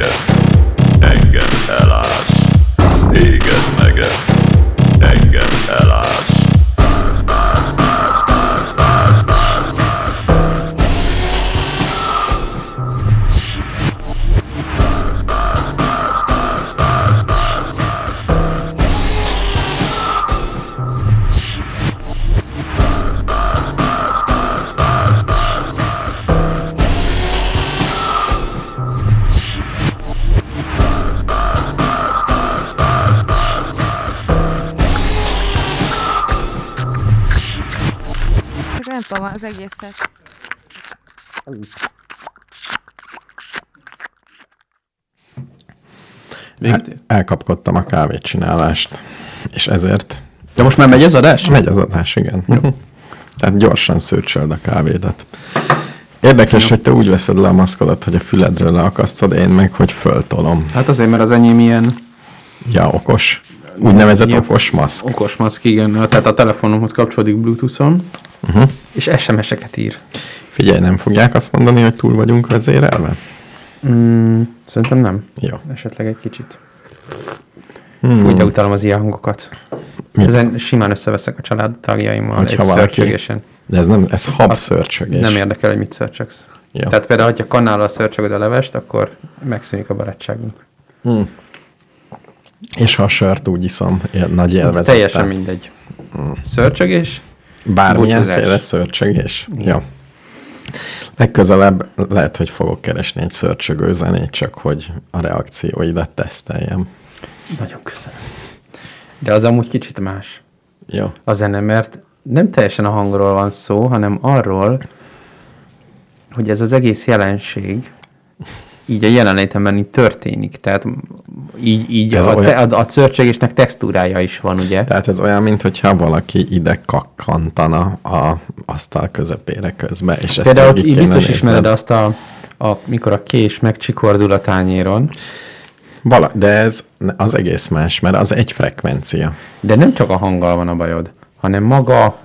guess. Egészet. Hát, elkapkodtam a kávécsinálást, és ezért Ja, most már megy az adás? megy az adás, igen. Tehát gyorsan szőcsöld a kávédat. Érdekes, hogy te úgy veszed le a maszkodat, hogy a füledről leakasztod, én meg, hogy föltolom. Hát azért, mert az enyém ilyen Ja, okos. Úgynevezett Ilyen okos maszk. okos maszk, igen. Tehát a telefonomhoz kapcsolódik Bluetooth-on, uh-huh. és SMS-eket ír. Figyelj, nem fogják azt mondani, hogy túl vagyunk vezérelve? Mm, szerintem nem. Jó. Esetleg egy kicsit. Hmm. Fúj, de utálom az ilyen hangokat. Mi? Ezen simán összeveszek a család tagjaimmal Hogyha valaki-. De ez nem, ez habszörcsögés. Nem érdekel, hogy mit szörcsögsz. Jó. Tehát például, hogyha kannálal szörcsögöd a levest, akkor megszűnik a barátságunk. És ha a sört úgy iszom, nagy élvezettel. Teljesen mindegy. Szörcsögés, Bármilyenféle szörcsögés. Jó. Legközelebb lehet, hogy fogok keresni egy szörcsögő zenét, csak hogy a reakcióidat teszteljem. Nagyon köszönöm. De az amúgy kicsit más Jó. a zene, mert nem teljesen a hangról van szó, hanem arról, hogy ez az egész jelenség így a jelenlétemben így történik. Tehát így, így Ez a, olyan- a, a szörcsögésnek textúrája is van, ugye? Tehát ez olyan, mintha valaki ide kakkantana a asztal közepére közbe, és ezt Például így biztos nézned. ismered azt a, a, mikor a kés megcsikordul a tányéron, Vala, de ez az egész más, mert az egy frekvencia. de nem csak a hanggal van a bajod, hanem maga,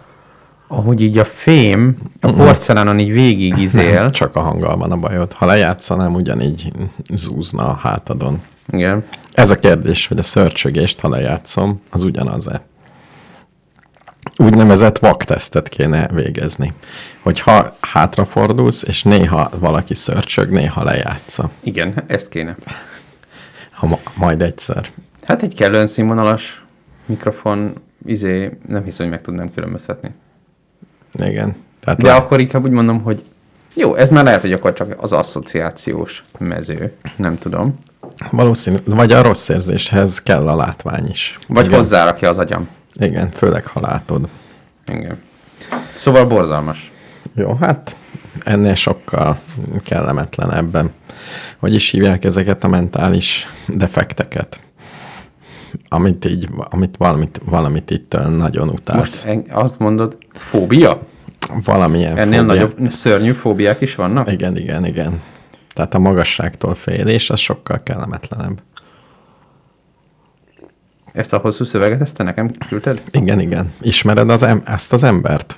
ahogy így a fém, a porcelánon így végig izél. Nem, csak a hanggal van a bajod. Ha lejátszanám, ugyanígy zúzna a hátadon. Igen. Ez a kérdés, hogy a szörcsögést, ha lejátszom, az ugyanaz-e? Úgynevezett vaktesztet kéne végezni. Hogyha hátrafordulsz, és néha valaki szörcsög, néha lejátsza. Igen, ezt kéne. Ha ma- majd egyszer. Hát egy kellően színvonalas mikrofon, izé, nem hiszem, hogy meg tudnám különböztetni. Igen. Tehát De le- akkor inkább úgy mondom, hogy jó, ez már lehet, hogy akkor csak az asszociációs mező, nem tudom. valószínű, vagy a rossz érzéshez kell a látvány is. Vagy Igen. hozzárakja az agyam. Igen, főleg ha látod. Igen. Szóval borzalmas. Jó, hát ennél sokkal kellemetlenebben. Hogy is hívják ezeket a mentális defekteket? Amit így, amit valamit, valamit itt nagyon utálsz. Most en- azt mondod, fóbia? Valamilyen Ennél fóbia. nagyobb szörnyű fóbiák is vannak? Igen, igen, igen. Tehát a magasságtól félés, az sokkal kellemetlenebb. Ezt a hosszú szöveget, ezt te nekem küldted? Igen, igen. Ismered az em- ezt az embert?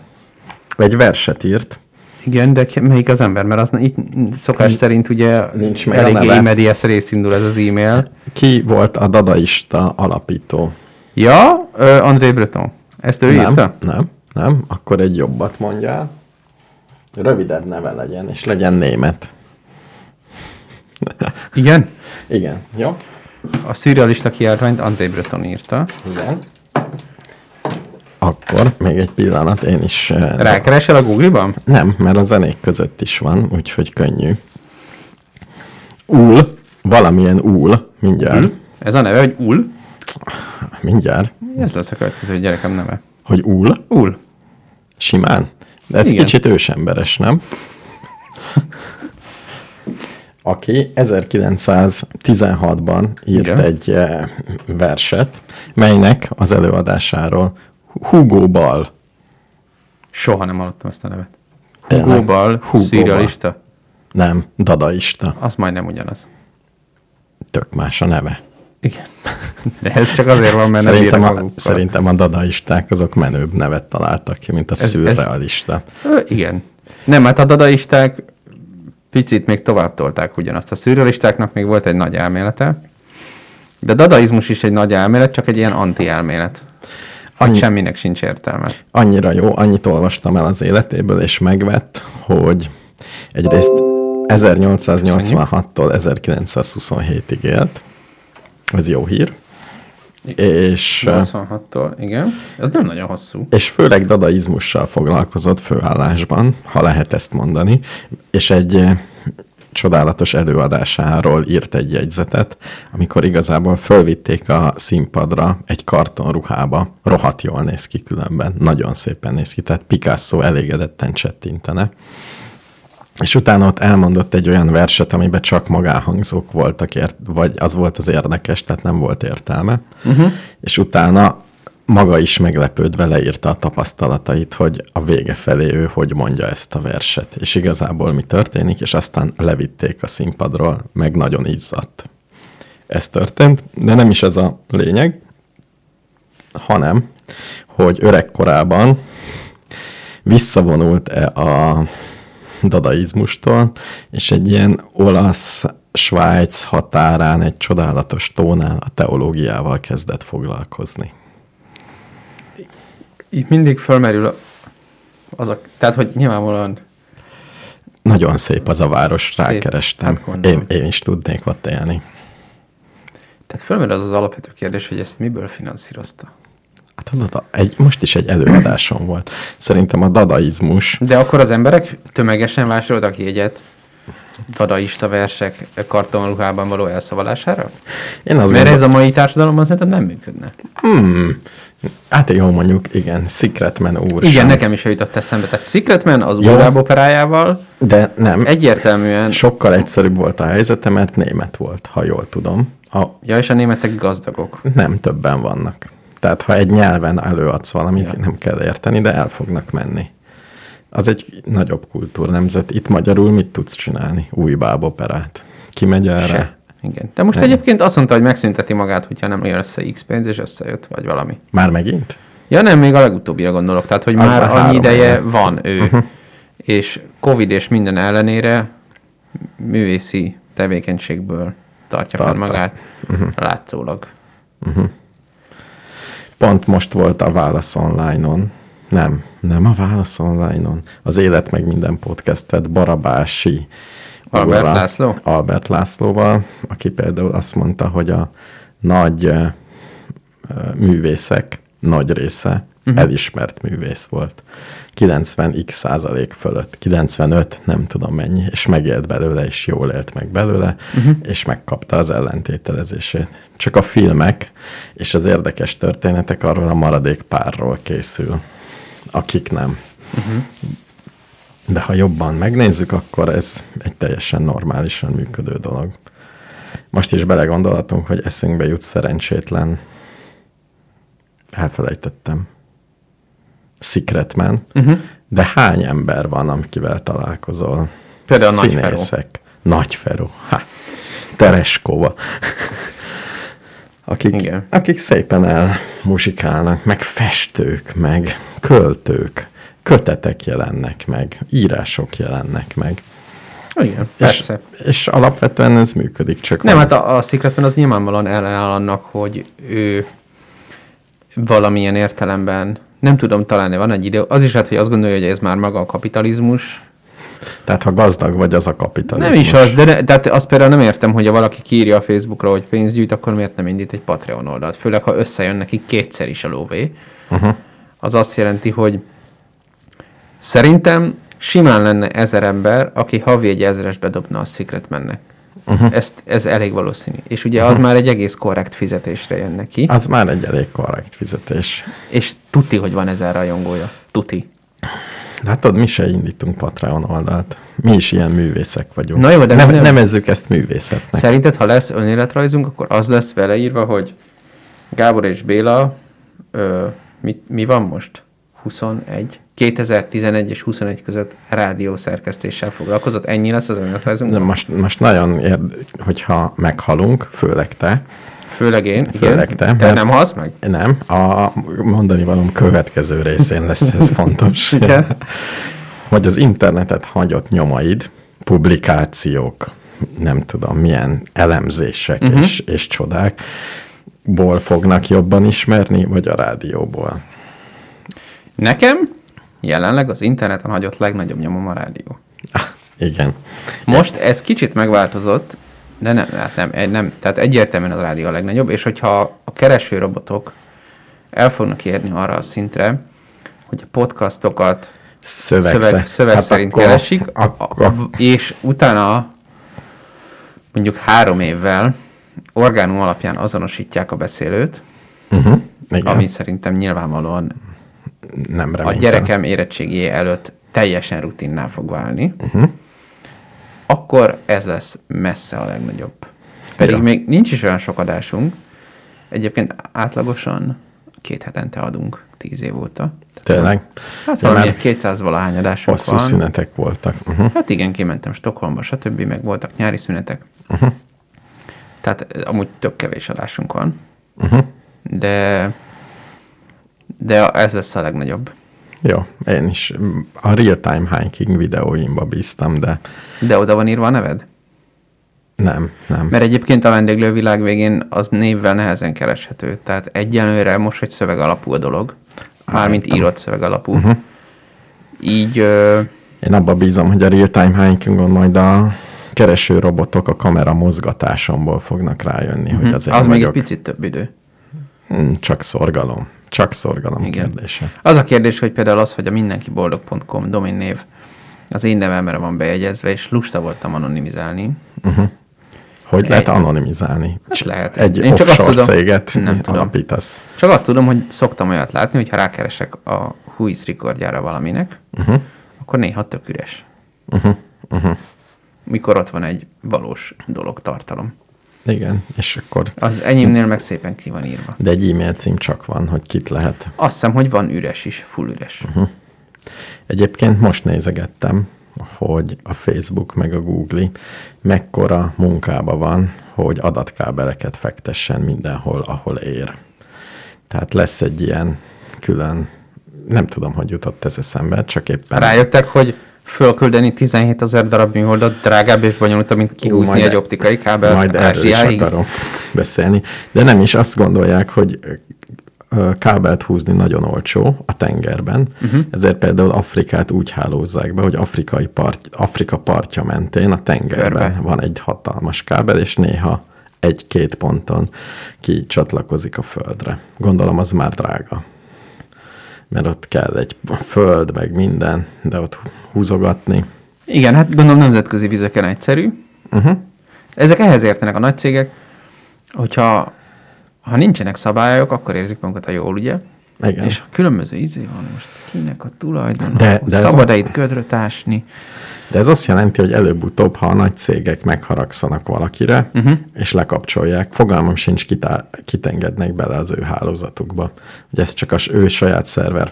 Egy verset írt. Igen, de melyik az ember? Mert az itt szokás szerint ugye Nincs meg eléggé neve. imedies rész indul ez az e-mail. Ki volt a dadaista alapító? Ja, ö, André Breton. Ezt ő nem, írta? nem, nem. Akkor egy jobbat mondjál. Rövidebb neve legyen, és legyen német. Igen. Igen, jó? A szürrealista kiáltványt André Breton írta. Igen. Akkor még egy pillanat, én is... eh, Rákeresel a Google-ban? Nem, mert a zenék között is van, úgyhogy könnyű. Ul, valamilyen ul, mindjárt, Ul? Ez a neve, hogy Ul? mindjárt, Ez lesz a következő gyerekem neve. hogy ul, Ul. Simán. De ez Igen. kicsit ősemberes, nem? Aki 1916-ban írt Igen. egy eh, verset, melynek az előadásáról Hugo Ball. Soha nem hallottam ezt a nevet. Tényleg? Hugo Ball, Hugo szürrealista. Nem, dadaista. Az majdnem ugyanaz. Tök más a neve. Igen. De ez csak azért van, mert nem Szerintem bírnak a, magukkal. szerintem a dadaisták azok menőbb nevet találtak ki, mint a ez- szürrealista. Ö, igen. Nem, hát a dadaisták picit még tovább tolták ugyanazt. A szürrealistáknak még volt egy nagy elmélete, de a dadaizmus is egy nagy elmélet, csak egy ilyen anti-elmélet. Hogy Annyi- semminek sincs értelme. Annyira jó, annyit olvastam el az életéből, és megvett, hogy egyrészt 1886-tól 1927-ig élt. Ez jó hír. És, 86-tól, igen. Ez nem nagyon hosszú. és főleg dadaizmussal foglalkozott főállásban, ha lehet ezt mondani, és egy csodálatos előadásáról írt egy jegyzetet, amikor igazából fölvitték a színpadra egy kartonruhába, rohadt jól néz ki különben, nagyon szépen néz ki, tehát Picasso elégedetten csettintene. És utána ott elmondott egy olyan verset, amiben csak magáhangzók voltak, ért, vagy az volt az érdekes, tehát nem volt értelme. Uh-huh. És utána maga is meglepődve leírta a tapasztalatait, hogy a vége felé ő hogy mondja ezt a verset. És igazából mi történik, és aztán levitték a színpadról, meg nagyon izzadt. Ez történt, de nem is ez a lényeg, hanem, hogy öregkorában visszavonult-e a dadaizmustól, és egy ilyen olasz-svájc határán egy csodálatos tónál a teológiával kezdett foglalkozni. Itt mindig fölmerül a- az a, tehát, hogy nyilvánvalóan Nagyon szép az a város, Szép. rákerestem. Hát. Én, én is tudnék ott élni. Tehát fölmerül az az alapvető kérdés, hogy ezt miből finanszírozta. Hát a dada, egy, most is egy előadásom volt. Szerintem a dadaizmus, De akkor az emberek tömegesen vásároltak jegyet dadaista versek kartonruhában való elszabalására? én azt Mert gondolom, ez a mai társadalomban szerintem nem működne. hmm, hát jó mondjuk, igen, Secretman úr Igen, sem. nekem is jutott eszembe. Tehát Secretman az Jó. Uláb operájával De nem, egyértelműen... sokkal egyszerűbb volt a helyzete, mert német volt, ha jól tudom. A, Ja, és a németek gazdagok. nem többen vannak. Tehát ha egy nyelven előadsz valamit, Ja. nem kell érteni, de el fognak menni. Az egy nagyobb kultúrnemzet. Itt magyarul mit tudsz csinálni? Új báboperát. Ki megy erre? Se. Igen. De most Nem. egyébként azt mondta, hogy megszünteti magát, hogyha nem jön össze X pénz, és összejött, vagy valami. Már megint? Ja nem, még a legutóbbira gondolok. Tehát, hogy Az már már annyi ideje éve. van ő. Uh-huh. És Covid és minden ellenére művészi tevékenységből tartja fel Tartta. magát, uh-huh. látszólag. Pont most volt a Válasz Online-on. Nem, nem a Válasz Online-on. Az Élet meg minden podcastet Barabási Albert úrral, László? Albert Lászlóval, aki például azt mondta, hogy a nagy művészek nagy része uh-huh. elismert művész volt. 90x százalék fölött, 95, nem tudom mennyi, és megélt belőle, és jól élt meg belőle, uh-huh. és megkapta az ellentételezését. Csak a filmek és az érdekes történetek arról a maradék párról készül, akik nem. Uh-huh. De ha jobban megnézzük, akkor ez egy teljesen normálisan működő dolog. Most is belegondolhatunk, hogy eszünkbe jut szerencsétlen. Elfelejtettem. Secretman. Uh-huh. De hány ember van, akivel találkozol? Például. Színészek. Nagy Feró. Ha. Tereskova. Akik, Igen. akik szépen elmuzsikálnak, meg festők, meg költők, kötetek jelennek meg, írások jelennek meg. Igen, És, persze. és alapvetően ez működik, csak Nem, van- hát a, a Secretman az nyilvánvalóan ellenáll annak, hogy ő valamilyen értelemben, nem tudom, talán van egy idő, az is lehet, hogy azt gondolja, hogy ez már maga a kapitalizmus. Tehát ha gazdag vagy, az a kapitalizmus. Nem is az, de ne, tehát azt például nem értem, hogy ha valaki kiírja a Facebookra, hogy pénzt gyűjt, akkor miért nem indít egy Patreon oldalt? Főleg, ha összejön neki kétszer is a lóvé. Uh-huh. Az azt jelenti, hogy szerintem simán lenne ezer ember, aki havi egy ezres bedobna a Secretmannek. Uh-huh. Ezt, ez elég valószínű. És ugye az már egy egész korrekt fizetésre jön neki. Az már egy elég korrekt fizetés. És tuti, hogy van ezer rajongója. Tuti. Látod, mi se indítunk Patreon oldalt. Mi is ilyen művészek vagyunk. Na jó, de nem, nem- nevezzük ezt művészetnek. Szerinted, ha lesz önéletrajzunk, akkor az lesz vele írva, hogy Gábor és Béla, ö, mi, mi van most? 21? 2011 és 21 között rádiószerkesztéssel foglalkozott. Ennyi lesz az önéletrajzunk? De most, most nagyon ér, hogyha meghalunk, főleg te, Főleg én. Főleg igen. te, Te nem halsz meg? nem, a mondani valóm következő részén lesz ez fontos. Igen. hogy az internetet hagyott nyomaid, publikációk, nem tudom, milyen elemzések uh-huh. és, és csodákból fognak jobban ismerni, vagy a rádióból. Nekem jelenleg az interneten hagyott legnagyobb nyomom a rádió. Igen. Most ez kicsit megváltozott, de nem, hát nem, nem, tehát egyértelműen az rádió a legnagyobb, és hogyha a kereső robotok el fognak érni arra a szintre, hogy a podcastokat Szöveg, szöveg, szöveg hát szerint akkor- keresik, a- Akkor, és utána mondjuk három évvel orgánum alapján azonosítják a beszélőt, uh-huh, igen, ami szerintem nyilvánvalóan nem a reménytelen. gyerekem érettségi előtt teljesen rutinná fog válni, Uh-huh. akkor ez lesz messze a legnagyobb. Pedig Ja. még nincs is olyan sok adásunk. Egyébként átlagosan két hetente adunk tíz év óta. Tényleg? Hát Ja, valami mert 200 valahány adásunk Hosszú van. szünetek voltak. Uh-huh. Hát igen, kimentem Stockholmba, stb. meg voltak nyári szünetek. Uh-huh. Tehát eh, amúgy tök kevés adásunk van. Uh-huh. De de ez lesz a legnagyobb. Jó, én is a real-time hiking videóimba bíztam, de De oda van írva a neved? nem, nem. Mert egyébként a vendéglő világ végén az névvel nehezen kereshető. Tehát egyenlőre most, hogy szöveg alapú a dolog, mármint értem. írott szöveg alapú. Uh-huh. Így ö, Én abba bízom, hogy a real-time hikingon majd a kereső robotok a kamera mozgatásomból fognak rájönni, hogy az én Mhm. az még egy picit több idő. Hmm, Csak szorgalom. Csak szorgalom Igen. kérdése. Az a kérdés, hogy például az, hogy a mindenkiboldog.com domain név az én nevemre van bejegyezve, és lusta voltam anonimizálni. Hogy lehet anonimizálni? Hát lehet. Egy Én csak azt offshore tudom- céget Nem tudom. alapítasz. Csak azt tudom, hogy szoktam olyat látni, hogy ha rákeresek a Whois rekordjára valaminek, uh-huh. akkor néha tök üres. Uh-huh. Uh-huh. Mikor ott van egy valós dolog tartalom. Igen, és akkor... Az enyémnél meg szépen ki van írva. De egy e-mail cím csak van, hogy kit lehet. Azt hiszem, hogy van üres is, full üres. Uh-huh. Egyébként most nézegettem, hogy a Facebook meg a Google mekkora munkába van, hogy adatkábeleket fektessen mindenhol, ahol ér. Tehát lesz egy ilyen külön, nem tudom, hogy jutott ez eszembe, csak éppen... Rájöttek, hogy fölküldeni 17 ezer darab műholdat drágább és bonyolultabb, mint kihúzni majd egy optikai kábel Majd erről is akarok beszélni. De nem is azt gondolják, hogy kábelt húzni nagyon olcsó a tengerben, uh-huh. ezért például Afrikát úgy hálózzák be, hogy afrikai part, Afrika partja mentén a tengerben Körbe. van egy hatalmas kábel, és néha egy-két ponton ki csatlakozik a földre. Gondolom az már drága. Mert ott kell egy föld, meg minden, de ott húzogatni. Igen, hát gondolom nemzetközi vizeken egyszerű. Uh-huh. Ezek ehhez értenek a nagy cégek, hogyha ha nincsenek szabályok, akkor érzik magukat a jól, ugye? Igen. És különböző izé van most, kinek a tulajdon, De- de szabad-e a- itt ködröt ásni. De ez azt jelenti, hogy előbb-utóbb, ha a nagy cégek megharagszanak valakire, uh-huh. és lekapcsolják, fogalmam sincs, kitá- kit engednek bele az ő hálózatukba. Hogy ez csak az ő saját szerver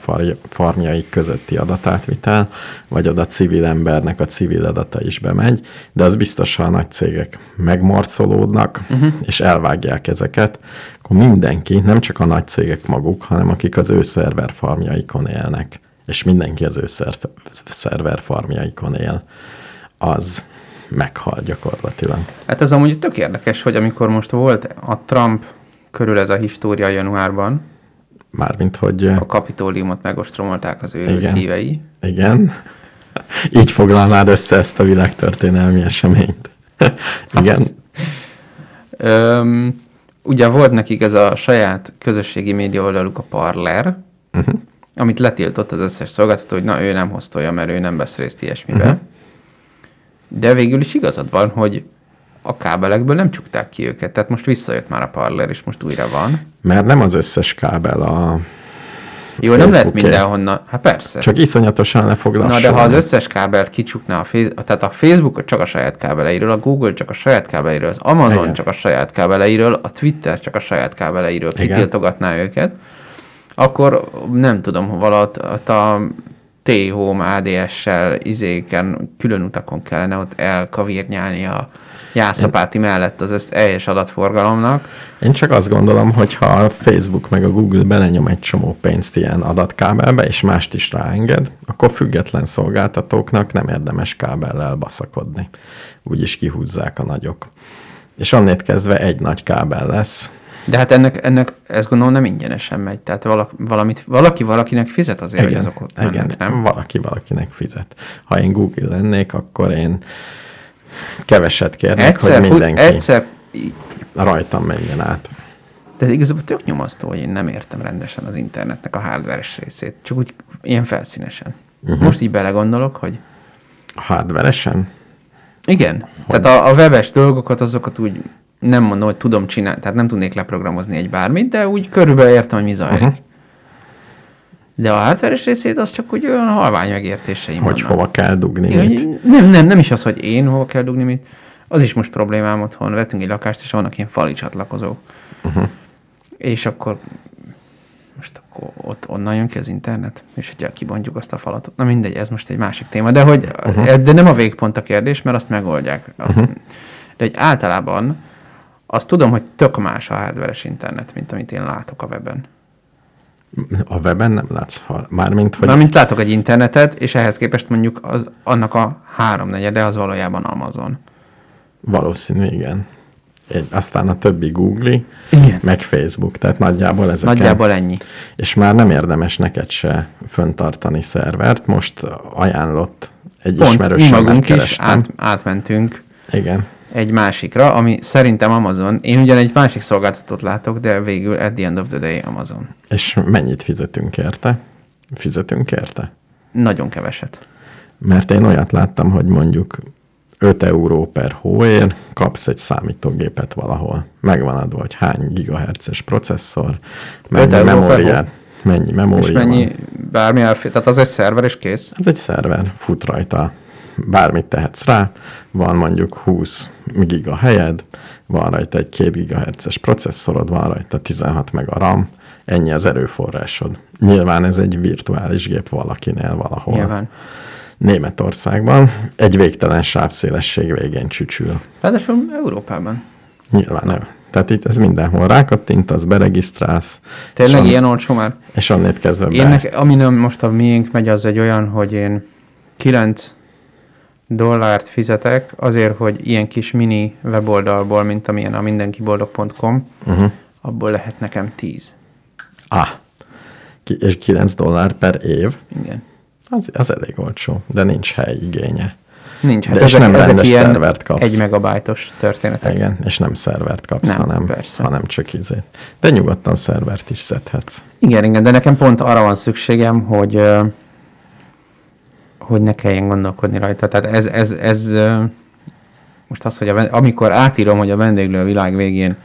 farmjaik közötti adatátvitel, vagy oda civil embernek a civil adata is bemegy, de az biztos, ha a nagy cégek megmarcolódnak, uh-huh. és elvágják ezeket, akkor mindenki, nem csak a nagy cégek maguk, hanem akik az ő szerver farmjaikon élnek, és mindenki az ő szerv- szerver farmjaikon él, az meghal gyakorlatilag. Hát ez amúgy tök érdekes, hogy amikor most volt a Trump körül ez a história januárban, Mármint, hogy a kapitóliumot megostromolták az ő Igen. hívei. igen, így foglalnád össze ezt a világtörténelmi eseményt. igen, Öm, ugye volt nekik ez a saját közösségi média oldaluk, a Parler, uh-huh. Amit letiltott az összes szolgáltató, hogy na ő nem hoztolja, mert ő nem vesz részt ilyesmiben. Uh-huh. De végül is igazad van, hogy a kábelekből nem csukták ki őket. Tehát most visszajött már a Parler, és most újra van. mert nem az összes kábel a... Jó, nem lehet mindenhonnan. Hát persze. Csak iszonyatosan le fog Na, de ha az összes kábel kicsukná a Facebook, tehát a Facebook csak a saját kábeleiről, a Google csak a saját kábeleiről, az Amazon Igen. csak a saját kábeleiről, a Twitter csak a saját kábeleiről kitiltogatná őket, akkor nem tudom, valahogy ott a T-Home ADS-sel izéken, külön utakon kellene ott elkavírnyálni a jászapáti mellett az ezt teljes adatforgalomnak. Én csak azt gondolom, hogy ha a Facebook meg a Google belenyom egy csomó pénzt ilyen adatkábelbe, és mást is ráenged, akkor független szolgáltatóknak nem érdemes kábellel baszakodni. Úgyis kihúzzák a nagyok. És annét kezdve egy nagy kábel lesz. De hát ennek, ennek ezt gondolom nem ingyenesen megy. Tehát valamit, valaki valakinek fizet azért, hogy azok ott igen, mennek, nem? valaki valakinek fizet. Ha én Google lennék, akkor én keveset kérnék, Egyszer, hogy mindenki egyszer, rajtam menjen át. de igazából tök nyomasztó, hogy én nem értem rendesen az internetnek a hardveres részét. Csak úgy ilyen felszínesen. Uh-huh. Most így belegondolok, hogy Hardveresen? igen. Tehát a, a webes dolgokat, azokat úgy nem mondom, hogy tudom csinálni, tehát nem tudnék leprogramozni egy bármit, de úgy körülbelül értem, hogy mi zajlik. Uh-huh. De a hardveres részét az csak úgy olyan halvány megértéseim Hogy vannak. hova kell dugni Igen, mit. nem, nem, nem is az, hogy én hova kell dugni mit. Az is most problémám otthon. Vettünk egy lakást, és vannak ilyen fali csatlakozók. Uh-huh. És akkor most akkor ott onnan jön ki az internet, és hogyha kibontjuk azt a falat. Na mindegy, ez most egy másik téma. De hogy uh-huh. de nem a végpont a kérdés, mert azt megoldják. Azt, uh-huh. De hogy általában azt tudom, hogy tök más a hardveres internet, mint amit én látok a weben. A weben nem látsz hal. Mármint, hogy Mármint látok egy internetet, és ehhez képest mondjuk az, annak a háromnegyede az valójában Amazon. valószínű, igen. Egy, aztán a többi Google, Igen. meg Facebook, tehát nagyjából ezek. Nagyjából ennyi. És már nem érdemes neked se föntartani szervert. Most ajánlott egy Pont mi ismerősömmel magunk is át, átmentünk Igen. Egy másikra, ami szerintem Amazon. Én ugyan egy másik szolgáltatót látok, de végül at the end of the day Amazon. És mennyit fizetünk érte? Fizetünk érte? Nagyon keveset. Mert én olyat láttam, hogy mondjuk 5 euró per hóér kapsz egy számítógépet valahol. Megvan adva, hogy hány gigahertzes processzor, mennyi memóriát, mennyi memória És mennyi van. bármi elfér. Tehát az egy szerver és kész. Ez egy szerver, fut rajta, bármit tehetsz rá, van mondjuk 20 giga helyed, van rajta egy 2 gigahertzes processzorod, van rajta 16 meg a RAM, ennyi az erőforrásod. Nyilván ez egy virtuális gép valakinél valahol. Nyilván. Németországban egy végtelen sávszélesség végén csücsül. Ráadásul Európában. Nyilván nem. Tehát itt ez mindenhol rákattintasz, beregisztrálsz, Tényleg on, ilyen olcsó már? és onnét kezdve be. nek, ami nem most a miénk megy, az egy olyan, hogy én 9 dollárt fizetek azért, hogy ilyen kis mini weboldalból, mint amilyen a mindenkiboldog.com, Uh-huh. abból lehet nekem 10. Ah, ki, és 9 dollár per év, Igen. az, az elég olcsó, de nincs helyigénye. Nincs, hát De és ezek, nem ezek rendes ilyen szervert kapsz. egy megabájtos történetek. Igen, és nem szervert kapsz, Nem, hanem, persze. hanem csak izét. De nyugodtan szervert is szedhetsz. Igen, igen, de nekem pont arra van szükségem, hogy hogy ne kelljen gondolkodni rajta. Tehát ez, ez, ez most az, hogy a, amikor átírom, hogy a vendéglő a világ végén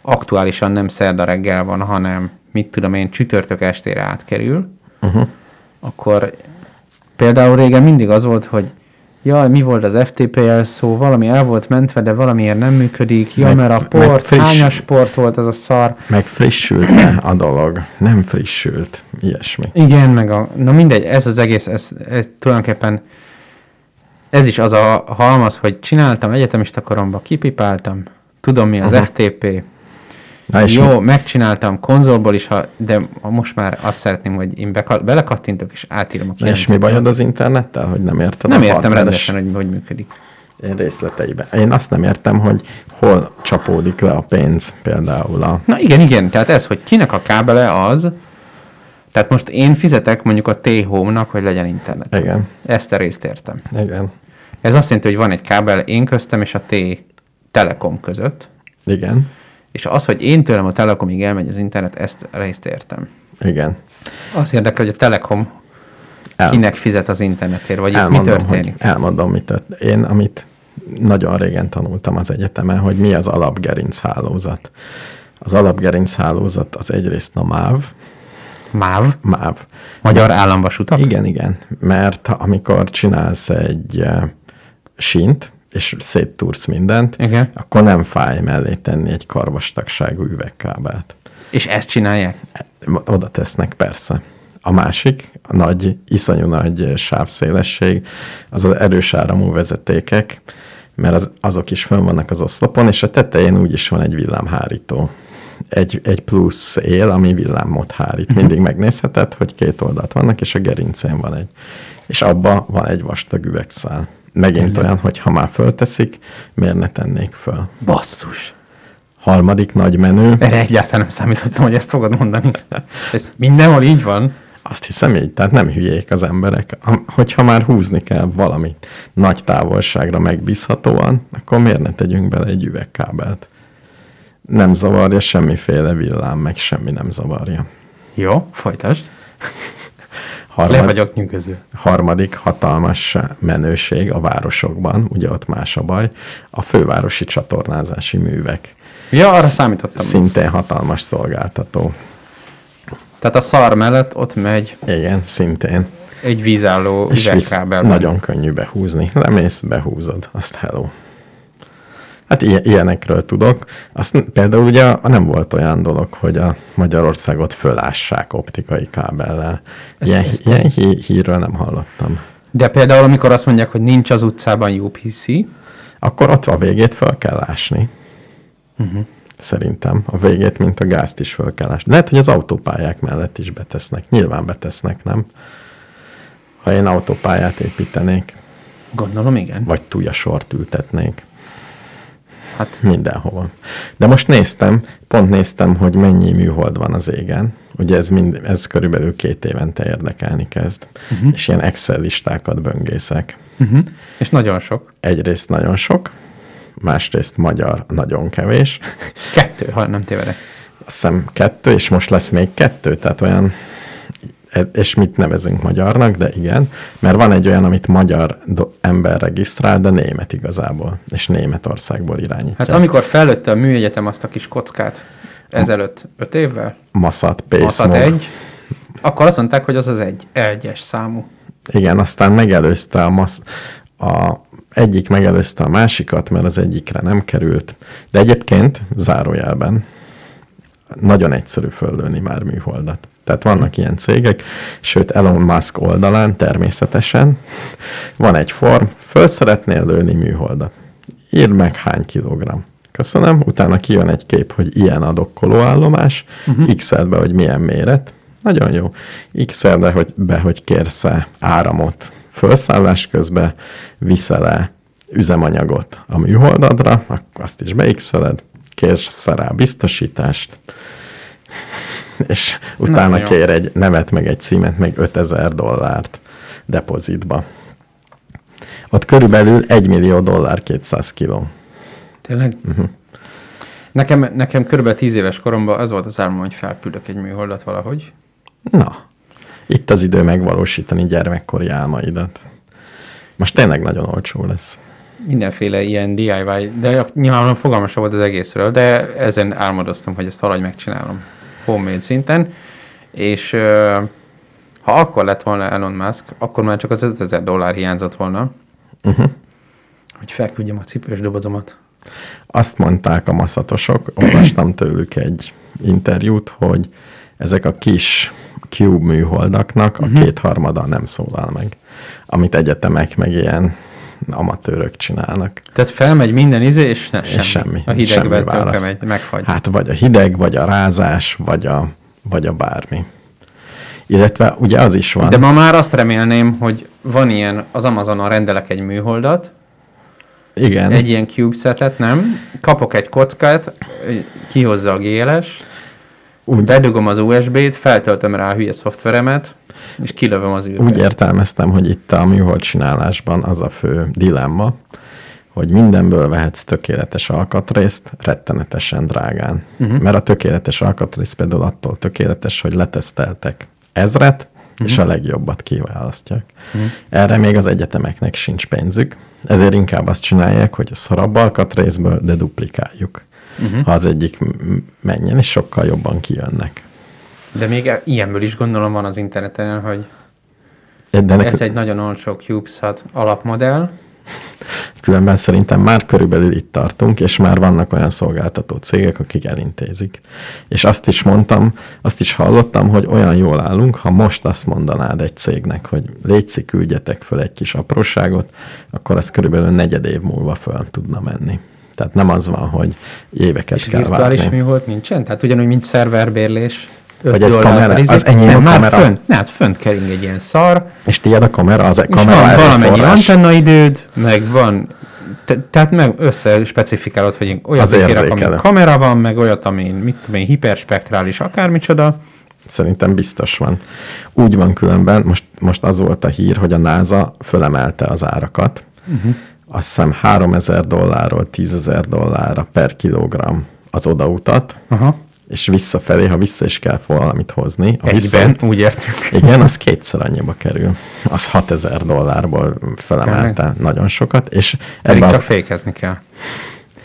aktuálisan nem szerda reggel van, hanem mit mit tudom én, csütörtök estére átkerül, uh-huh. akkor például régen mindig az volt, hogy jaj, mi volt az FTP szó, valami el volt mentve, de valamiért nem működik, ja, Meg- mert a port, hányas port volt ez a szar. Meg frissült a dolog? Nem frissült. Ilyesmi. Igen, meg a, na mindegy, ez az egész, ez, ez tulajdonképpen ez is az a halmaz, hogy csináltam egyetemista koromban, kipipáltam, tudom mi az uh-huh. FTP, Na és jó, mi? megcsináltam konzolból is, ha, de most már azt szeretném, hogy én beka- belekattintok és átírom a Na és mi bajod az internettel, hogy nem érted? Nem értem rendesen, hogy hogy működik. Én részleteibe. Én azt nem értem, hogy hol csapódik le a pénz például a... Na igen, igen, tehát ez, hogy kinek a kábele az, tehát most én fizetek mondjuk a T-Home-nak, hogy legyen internet. Igen, Ezt a részt értem. igen, Ez azt jelenti, hogy van egy kábel én köztem és a T-Telekom között, igen, és az, hogy én tőlem a Telekomig elmegy az internet, ezt részt értem. igen. Azt érdekel, hogy a Telekom El, kinek fizet az internetért, vagy itt mi elmondom, történik. Hogy, elmondom, mi történik. Én, amit nagyon régen tanultam az egyetemen, hogy mi az alapgerinc hálózat. Az alapgerinc hálózat az egyrészt a MÁV, MÁV, MÁV. Magyar Államvasutak. Igen, igen, mert amikor csinálsz egy uh, sínt, és széttúrsz mindent, Igen. akkor nem fáj mellé tenni egy karvastagságú üvegkábelt. És ezt csinálják? Oda tesznek persze. A másik, a nagy, iszonyú nagy sávszélesség, az az erős áramú vezetékek, mert az, azok is fönn vannak az oszlopon, és a tetején úgy is van egy villámhárító. Egy, egy plusz él, ami villámot hárít. Mindig megnézheted, hogy két oldalt vannak, és a gerincén van egy. És abba van egy vastag üvegszál. Megint olyan, hogy ha már fölteszik, miért ne tennék föl? Basszus. Harmadik nagy menő, Erre egyáltalán nem számítottam, hogy ezt fogod mondani. Ez mindenhol így van. Azt hiszem így, tehát nem hülyék az emberek. Ha- Hogyha már húzni kell valamit nagy távolságra megbízhatóan, akkor miért ne tegyünk bele egy üvegkábelt? Nem zavarja semmiféle villám, meg semmi nem zavarja. Jó, folytasd. Le Harmad, vagyok nyűgöző. harmadik hatalmas menőség a városokban, ugye ott más a baj, a fővárosi csatornázási művek. Ja, arra számítottam. Szintén hatalmas szolgáltató. Tehát a szar mellett ott megy Igen, szintén. egy vízálló üvegkábel. nagyon könnyű behúzni. Lemész, behúzod, azt hello. Hát ilyen, ilyenekről tudok. Azt például ugye nem volt olyan dolog, hogy a Magyarországot fölássák optikai kábellel. Ilyen, ezt ilyen hí, hírről nem hallottam. De például, amikor azt mondják, hogy nincs az utcában UPC, Akkor ott a végét föl kell ásni. Uh-huh. Szerintem. A végét, mint a gázt is föl kell ásni. Lehet, hogy az autópályák mellett is betesznek. Nyilván betesznek, nem? Ha én autópályát építenék, gondolom igen. vagy túljasort ültetnék. Hát Mindenhova. De most néztem, pont néztem, hogy mennyi műhold van az égen. Ugye ez, mind, ez körülbelül két évente érdekelni kezd. Uh-huh. És ilyen Excel listákat böngészek. uh-huh. és nagyon sok. Egyrészt nagyon sok, másrészt magyar nagyon kevés. Kettő, ha nem tévedek. Azt hiszem kettő, és most lesz még kettő, tehát olyan, és mit nevezünk magyarnak, de igen, mert van egy olyan, amit magyar ember regisztrál, de német igazából, és Németországból irányítja. Hát amikor fellőtte a műegyetem azt a kis kockát ezelőtt öt évvel, Maszat, Maszat egy, akkor azt mondták, hogy az az egy, egyes számú. Igen, aztán megelőzte a, masz, a egyik megelőzte a másikat, mert az egyikre nem került. De egyébként, zárójelben, nagyon egyszerű föllőni már műholdat. Tehát vannak ilyen cégek, sőt Elon Musk oldalán természetesen van egy form, föl szeretnél lőni műholdat. Írd meg hány kilogramm. Köszönöm, utána kijön egy kép, hogy ilyen a dokkolóállomás, uh-huh. x be, hogy milyen méret. Nagyon jó. x be, hogy, be, hogy kérsz-e áramot felszállás közben, viszel-e üzemanyagot a műholdadra, akkor azt is beixeled, kérsz rá biztosítást, és utána jó. kér egy nevet, meg egy címet, meg 5000 dollárt depozitba. Ott körülbelül 1 millió dollár 200 kiló. Tényleg? Uh-huh. Nekem, nekem körülbelül tíz éves koromban az volt az álmom, hogy felküldök egy műholdat valahogy. Na, itt az idő megvalósítani gyermekkori álmaidat. Most tényleg nagyon olcsó lesz. Mindenféle ilyen DIY, de nyilvánvalóan fogalmas volt az egészről, de ezen álmodoztam, hogy ezt valahogy megcsinálom. Homemade szinten, és ha akkor lett volna Elon Musk, akkor már csak az 5000 dollár hiányzott volna, Uh-huh. hogy felküldjem a cipős dobozomat. Azt mondták a maszatosok, olvastam tőlük egy interjút, hogy ezek a kis cube műholdaknak a uh-huh. kétharmada nem szólal meg, amit egyetemek meg ilyen amatőrök csinálnak. Tehát felmegy minden izé, és ne, semmi. És semmi. A hidegben tönkre megy, megfagy. Hát vagy a hideg, vagy a rázás, vagy a, vagy a bármi. Illetve ugye az is van. De ma már azt remélném, hogy van ilyen, az Amazonon rendelek egy műholdat, Igen. egy ilyen CubeSetet, nem? Kapok egy kockát, kihozza a GLS, Úgy- bedugom az USB-t, feltöltöm rá a hülye szoftveremet, és kilövöm az űrbe. Úgy értelmeztem, hogy itt a műhold csinálásban az a fő dilemma, hogy mindenből vehetsz tökéletes alkatrészt rettenetesen drágán. Uh-huh. Mert a tökéletes alkatrész például attól tökéletes, hogy leteszteltek ezret, uh-huh. és a legjobbat kiválasztják. Uh-huh. Erre még az egyetemeknek sincs pénzük, ezért inkább azt csinálják, hogy szarabb alkatrészből, de duplikáljuk. Uh-huh. Ha az egyik menjen, és sokkal jobban kijönnek. De még e- ilyenből is gondolom van az interneten, hogy De nek- ez egy nagyon olcsó CubeSat alapmodell, Különben szerintem már körülbelül itt tartunk, és már vannak olyan szolgáltató cégek, akik elintézik. És azt is mondtam, azt is hallottam, hogy olyan jól állunk, ha most azt mondanád egy cégnek, hogy létszik, küldjetek föl egy kis apróságot, akkor az körülbelül negyed év múlva föl tudna menni. Tehát nem az van, hogy éveket és kell virtuális várni. műhold nincsen? Tehát ugyanúgy, mint szerverbérlés. Vagy egy kamera, izé. az enyém Nem, a már kamera. Fönt, ne, hát fönt kering egy ilyen szar, És tiéd a kamera, az és kamera van valamennyi antennaidőd, meg van, te, tehát meg összespecifikálod, hogy én olyat kérek, ami kamera van, meg olyat, ami, mit tudom én, hiperspektrális, akármicsoda. Szerintem biztos van. Úgy van különben, most, most az volt a hír, hogy a NASA fölemelte az árakat. Uh-huh. Azt hiszem 3000 dollárról 10 ezer dollárra per kilogramm az odautat, Aha. És visszafelé, ha vissza is kell valamit hozni. Egyben, visszaút- úgy értük. igen, az kétszer annyiba kerül. Az 6000 dollárból felemelte nagyon sokat, és Pedig ebben csak az, fékezni kell.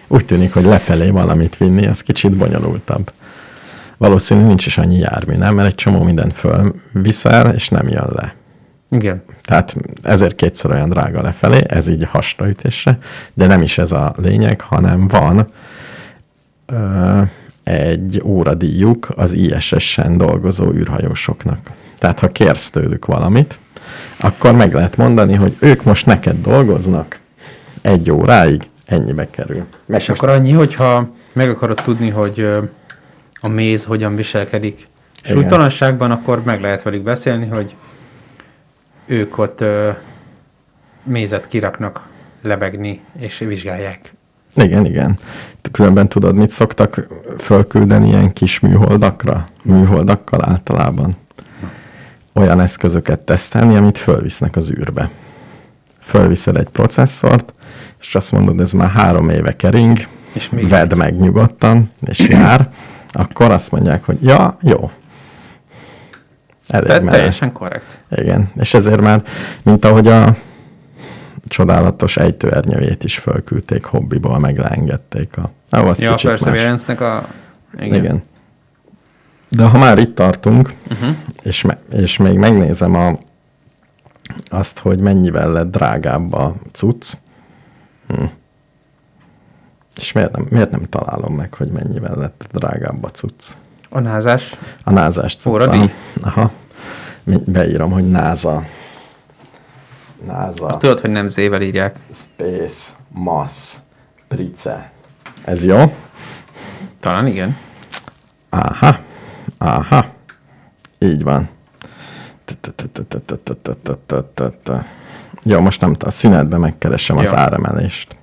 úgy tűnik, hogy lefelé valamit vinni, az kicsit bonyolultabb. Valószínű nincs is annyi jármű, nem? Mert egy csomó mindent fölviszel, és nem jön le. Igen. Tehát ezért kétszer olyan drága lefelé, ez így hasraütésre, de nem is ez a lényeg, hanem van ö, egy óradíjuk az ISS-en dolgozó űrhajósoknak. Tehát ha kérsz tőlük valamit, akkor meg lehet mondani, hogy ők most neked dolgoznak egy óráig, ennyibe kerül. Meg És akkor annyi, hogyha meg akarod tudni, hogy a méz hogyan viselkedik súlytalanságban, akkor meg lehet velük beszélni, hogy ők ott ö, mézet kiraknak lebegni, és vizsgálják. Igen, igen. Különben tudod, mit szoktak fölküldeni ilyen kis műholdakra? Műholdakkal általában. Olyan eszközöket tesztelni, amit fölvisznek az űrbe. Fölviszel egy processzort, és azt mondod, ez már három éve kering, És még vedd meg nyugodtan, és jár, akkor azt mondják, hogy ja, jó. Elég menő. teljesen korrekt. Igen, és ezért már, mint ahogy a csodálatos ejtőernyőjét is fölküldték hobbiból, meg leengedték a... Ó, az Ja, a. Perseverance-nek a... Igen. Igen. De ha már itt tartunk, Uh-huh. és, me- és még megnézem a, azt, hogy mennyivel lett drágább a cucc, hm. és miért nem, miért nem találom meg, hogy mennyivel lett drágább a cucc? A názás. A názás cucca. Óradíj? Aha. Beírom, hogy NASA. NASA. Azt tudod, hogy nem Z-vel írják. Space Mass Price. Ez jó? Talán igen. Aha. Aha. Így van. Jó, most nem a szünetben megkeresem az áremelést.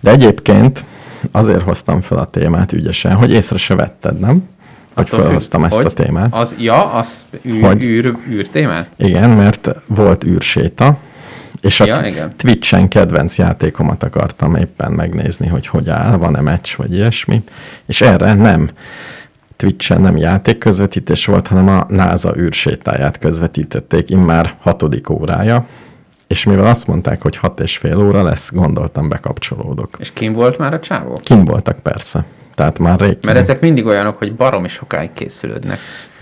De egyébként azért hoztam fel a témát ügyesen, hogy észre se vetted, nem? Hogy Attól függ, felhoztam ezt hogy a témát. Az, ja, az űr, Hogy? űr, űr témát? Igen, mert volt űrséta, és a Ja, igen. Twitch-en kedvenc játékomat akartam éppen megnézni, hogy hogy áll, van-e meccs, vagy ilyesmi, és erre nem Twitch-en nem játék közvetítés volt, hanem a NASA űrsétáját közvetítették immár hatodik órája, és mivel azt mondták, hogy hat és fél óra lesz, gondoltam bekapcsolódok. És kim volt már a csávó? Kim voltak persze. Tehát már rég. Mert ezek mindig olyanok, hogy baromi sokáig készülődnek.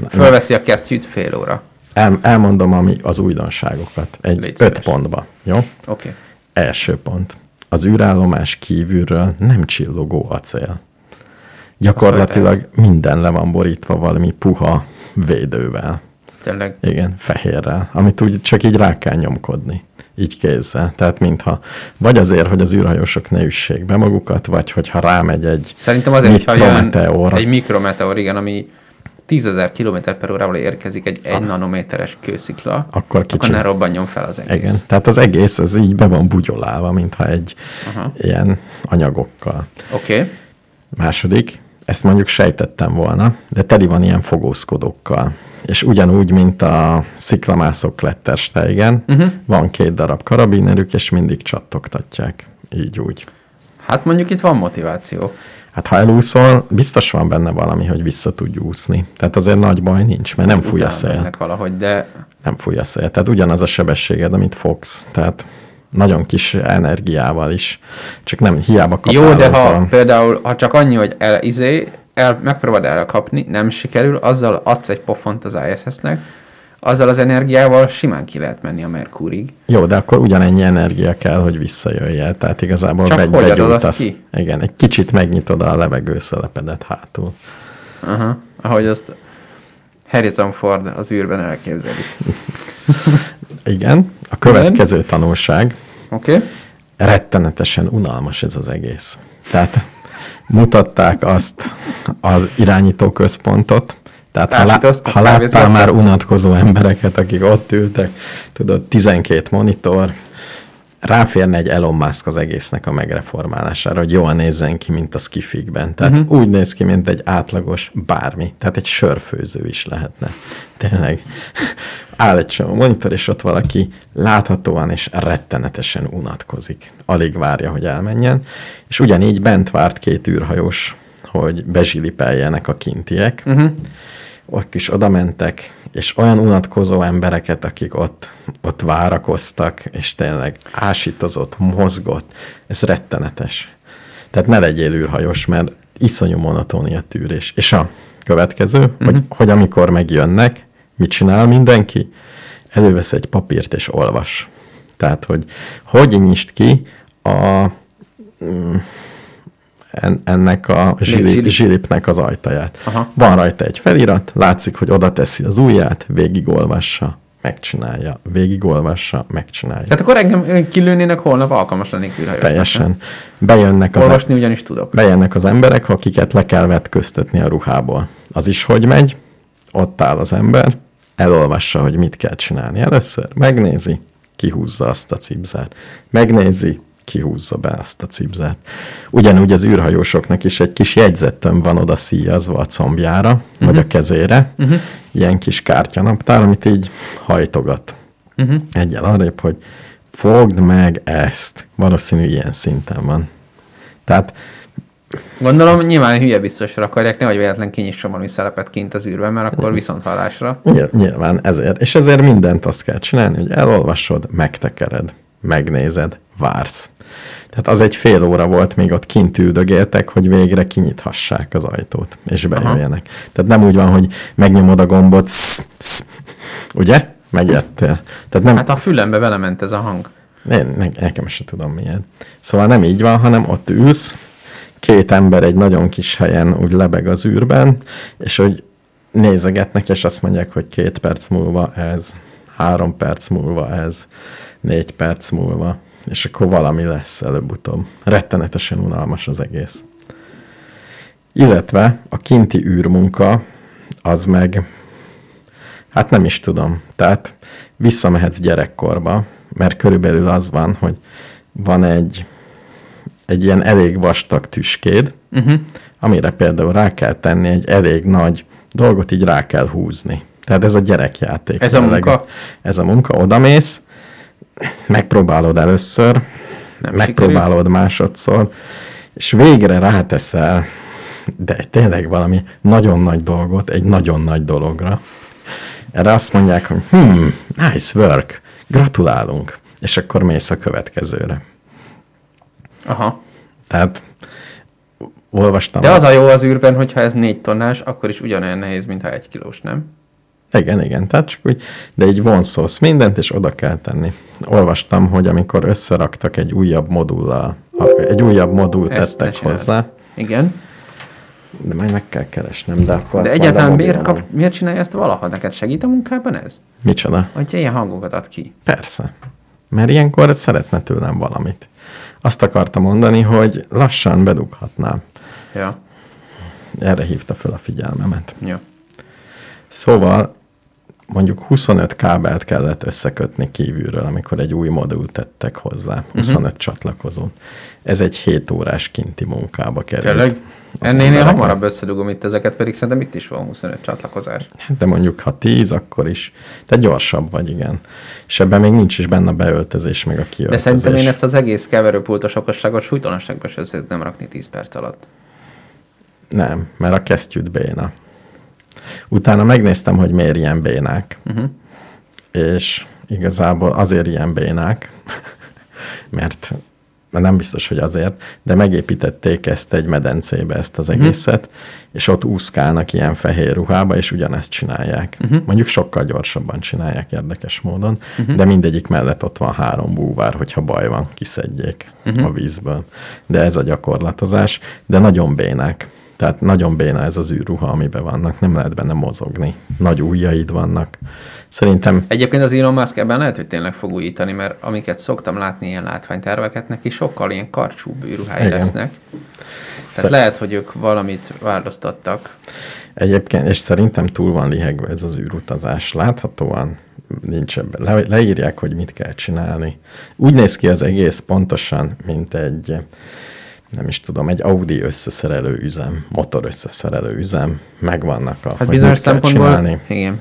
Fölveszi a kesztyűt fél óra. El, elmondom ami az újdonságokat. Egy Légy öt szíves. pontba. Jó? Oké. Okay. Első pont. Az űrállomás kívülről nem csillogó acél. Gyakorlatilag minden le van borítva valami puha védővel. Tényleg. Igen, fehérrel, amit úgy csak így rá kell nyomkodni. Így kézzel. Tehát mintha vagy azért, hogy az űrhajósok ne üssék be magukat, vagy hogyha rámegy egy Szerintem azért, mikrometeor. egy mikrometeor, igen, ami 10.000 km per órával érkezik egy 1 nanométeres kőszikla, Ah. Akkor akkor kicsi. ne robbanjon fel az egész. Igen, tehát az egész az így be van bugyolálva, mintha egy Aha. ilyen anyagokkal. Oké. Okay. Második, ezt mondjuk sejtettem volna, de teli van ilyen fogózkodókkal. És ugyanúgy, mint a sziklamászok Klettersteigen, uh-huh. van két darab karabinerük, és mindig csattogtatják. Így úgy. Hát mondjuk itt van motiváció. Hát ha elúszol, biztos van benne valami, hogy vissza tudj úszni. Tehát azért nagy baj nincs, mert nem fúj a szél. valahogy, de Nem fúj a szél. Tehát ugyanaz a sebességed, amit fogsz. Tehát nagyon kis energiával is. Csak nem hiába jó, de ha például, ha csak annyi, hogy el, izé, el, megpróbáld elkapni, nem sikerül, azzal adsz egy pofont az ISS-nek, azzal az energiával simán ki lehet menni a Merkúrig. Jó, de akkor ugyanennyi energia kell, hogy visszajöjjél. Tehát igazából Csak be, hogy begyújtasz. ki? Igen, egy kicsit megnyitod a levegőszelepedet hátul. Aha. Ahogy azt Harrison Ford az űrben elképzeli. Igen, a következő tanulság, Oké? Okay? rettenetesen unalmas ez az egész. Tehát mutatták azt az irányító központot, tehát ha, lá- ha láttál már unatkozó embereket, akik ott ültek, tudod, 12 monitor, ráférne egy Elon Musk az egésznek a megreformálására, hogy jól nézzen ki, mint a skifikben. Tehát uh-huh. úgy néz ki, mint egy átlagos bármi. Tehát egy sörfőző is lehetne. Tényleg. Áll egy csomó monitor, és ott valaki láthatóan és rettenetesen unatkozik. Alig várja, hogy elmenjen. És ugyanígy bent várt két űrhajós, hogy bezsilipeljenek a kintiek. Uh-huh ott is oda mentek, és olyan unatkozó embereket, akik ott, ott várakoztak, és tényleg ásítozott, mozgott, ez rettenetes. Tehát ne legyél űrhajós, mert iszonyú monotónia tűrés. És a következő, uh-huh. hogy, hogy amikor megjönnek, mit csinál mindenki? Elővesz egy papírt és olvas. Tehát, hogy hogy nyisd ki a mm, en, ennek a zsilip, zsilip. zsilipnek az ajtaját. Aha. Van rajta egy felirat, látszik, hogy oda teszi az ujját, végigolvassa, megcsinálja, végigolvassa, megcsinálja. Tehát akkor engem kilőnének holnap alkalmas lennék űrhajósnak. Teljesen. Bejönnek az, Olvasni ugyanis tudok. bejönnek az emberek, akiket le kell vetköztetni a ruhából. Az is hogy megy, ott áll az ember, elolvassa, hogy mit kell csinálni. Először megnézi, kihúzza azt a cipzát. Megnézi, kihúzza be azt a cipzát. Ugyanúgy az űrhajósoknak is egy kis jegyzettöm van oda szíjazva a combjára, uh-huh. vagy a kezére, uh-huh. ilyen kis kártyanaptár, amit így hajtogat. Uh-huh. Egyel arrébb, hogy fogd meg ezt. Valószínű ilyen szinten van. Tehát Gondolom, nyilván hülye biztosra akarják, nehogy véletlen kinyisson valami szelepet kint az űrben, mert akkor viszont hallásra. Nyilv- Nyilván ezért. És ezért mindent azt kell csinálni, hogy elolvasod, megtekered, megnézed, vársz. Tehát az egy fél óra volt, még ott kint üldögéltek, hogy végre kinyithassák az ajtót, és bejöjjenek. Aha. Tehát nem úgy van, hogy megnyomod a gombot, sz, sz, ugye? Megjöttél. Tehát nem, Hát a fülembe belement ez a hang. én, ne- nekem se tudom milyen. Szóval nem így van, hanem ott ülsz, két ember egy nagyon kis helyen úgy lebeg az űrben, és hogy nézegetnek, és azt mondják, hogy két perc múlva ez, három perc múlva ez, négy perc múlva, és akkor valami lesz előbb-utóbb. Rettenetesen unalmas az egész. Illetve a kinti űrmunka, az meg, hát nem is tudom. Tehát visszamehetsz gyerekkorba, mert körülbelül az van, hogy van egy, egy ilyen elég vastag tüskéd, uh-huh. amire például rá kell tenni egy elég nagy dolgot, így rá kell húzni. Tehát ez a gyerekjáték. Ez a munka? Ez a munka, odamész, megpróbálod először, Nem megpróbálod sikerül. másodszor, és végre ráteszel, de tényleg valami nagyon nagy dolgot, egy nagyon nagy dologra. Erre azt mondják, hogy hmm, nice work, gratulálunk, és akkor mész a következőre. Aha. Tehát olvastam. De az a jó az űrben, hogyha ez négy tonnás, akkor is ugyanolyan nehéz, mintha egy kilós, nem? Igen, igen, tehát csak úgy, de így vonszolsz mindent, és oda kell tenni. Olvastam, hogy amikor összeraktak egy újabb modullal, egy újabb Ezt ne tettek csináld. hozzá, Igen. de majd meg kell keresnem, de akkor... De egyáltalán miért, kap, miért csinálja ezt valaha? Neked segít a munkában ez? Micsoda? Hogy ilyen hangokat ad ki? Persze. Mert ilyenkor szeretne tőlem valamit. Azt akarta mondani, hogy lassan bedughatnám. Ja. Erre hívta fel a figyelmemet. ja. Szóval mondjuk 25 kábelt kellett összekötni kívülről, amikor egy új modult tettek hozzá. 25 uh-huh. csatlakozón. Ez egy 7 órás kinti munkába került. Tényleg? Ennél embereknek. hamarabb összedugom itt ezeket, pedig szerintem itt is van 25 csatlakozás. Hát De mondjuk, ha 10, akkor is. Te gyorsabb vagy, igen. És ebben még nincs is benne beöltözés, meg a De kiöltözés. szerintem én ezt az egész keverőpultos okosságot súlytalanságban se össze tudnám rakni 10 perc alatt. Nem, mert a kesztyűt béna. Utána megnéztem, hogy miért ilyen bénák. Uh-huh. És igazából azért ilyen bénák, mert nem biztos, hogy azért, de megépítették ezt egy medencébe, ezt az egészet, és ott úszkálnak ilyen fehér ruhába, és ugyanezt csinálják. Uh-huh. Mondjuk sokkal gyorsabban csinálják érdekes módon, uh-huh. de mindegyik mellett ott van három búvár, hogyha baj van, kiszedjék uh-huh. a vízből. De ez a gyakorlatozás, de nagyon bénák. Tehát nagyon béna ez az űrruha, amiben vannak, nem lehet benne mozogni. Nagy ujjaid vannak. Szerintem Egyébként az Elon Musk ebben lehet, hogy tényleg fog újítani, mert amiket szoktam látni ilyen látványterveket, neki sokkal ilyen karcsú bőruhái Igen. lesznek. Tehát Szer- lehet, hogy ők valamit változtattak. Egyébként, és szerintem túl van lihegve ez az űrutazás. Láthatóan nincs ebben. Le, leírják, hogy mit kell csinálni. Úgy néz ki az egész pontosan, mint egy, nem is tudom, egy Audi összeszerelő üzem, motor összeszerelő üzem. Megvannak a, Hát hogy bizonyos szempontból, csinálni. igen.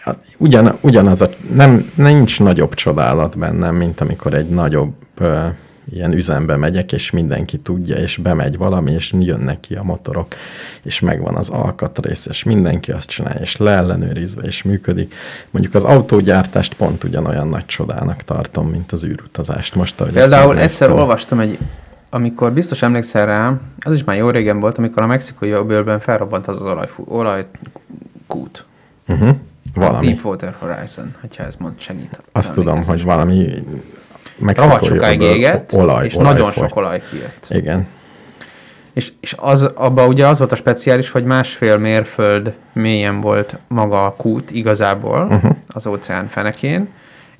Hát Ugyan, ugyanaz a, nem, nincs nagyobb csodálat bennem, mint amikor egy nagyobb ö, ilyen üzembe megyek, és mindenki tudja, és bemegy valami, és jönnek ki a motorok, és megvan az alkatrész, és mindenki azt csinálja, és leellenőrizve, és működik. Mondjuk az autógyártást pont ugyanolyan nagy csodának tartom, mint az űrutazást. Most, ahogy Például egyszer olvastam egy, amikor biztos emlékszel rá, az is már jó régen volt, amikor a mexikói öbölben felrobbant az az olajfú, olajkút. Uh-huh. Valami. Deepwater Horizon, hogyha ez mond segít. Azt tudom, hogy valami mexikói sokáig égett, olaj, és olaj nagyon folyt. sok olaj kijött. Igen. És, és az, abban ugye az volt a speciális, hogy másfél mérföld mélyen volt maga a kút igazából uh-huh. az óceán fenekén,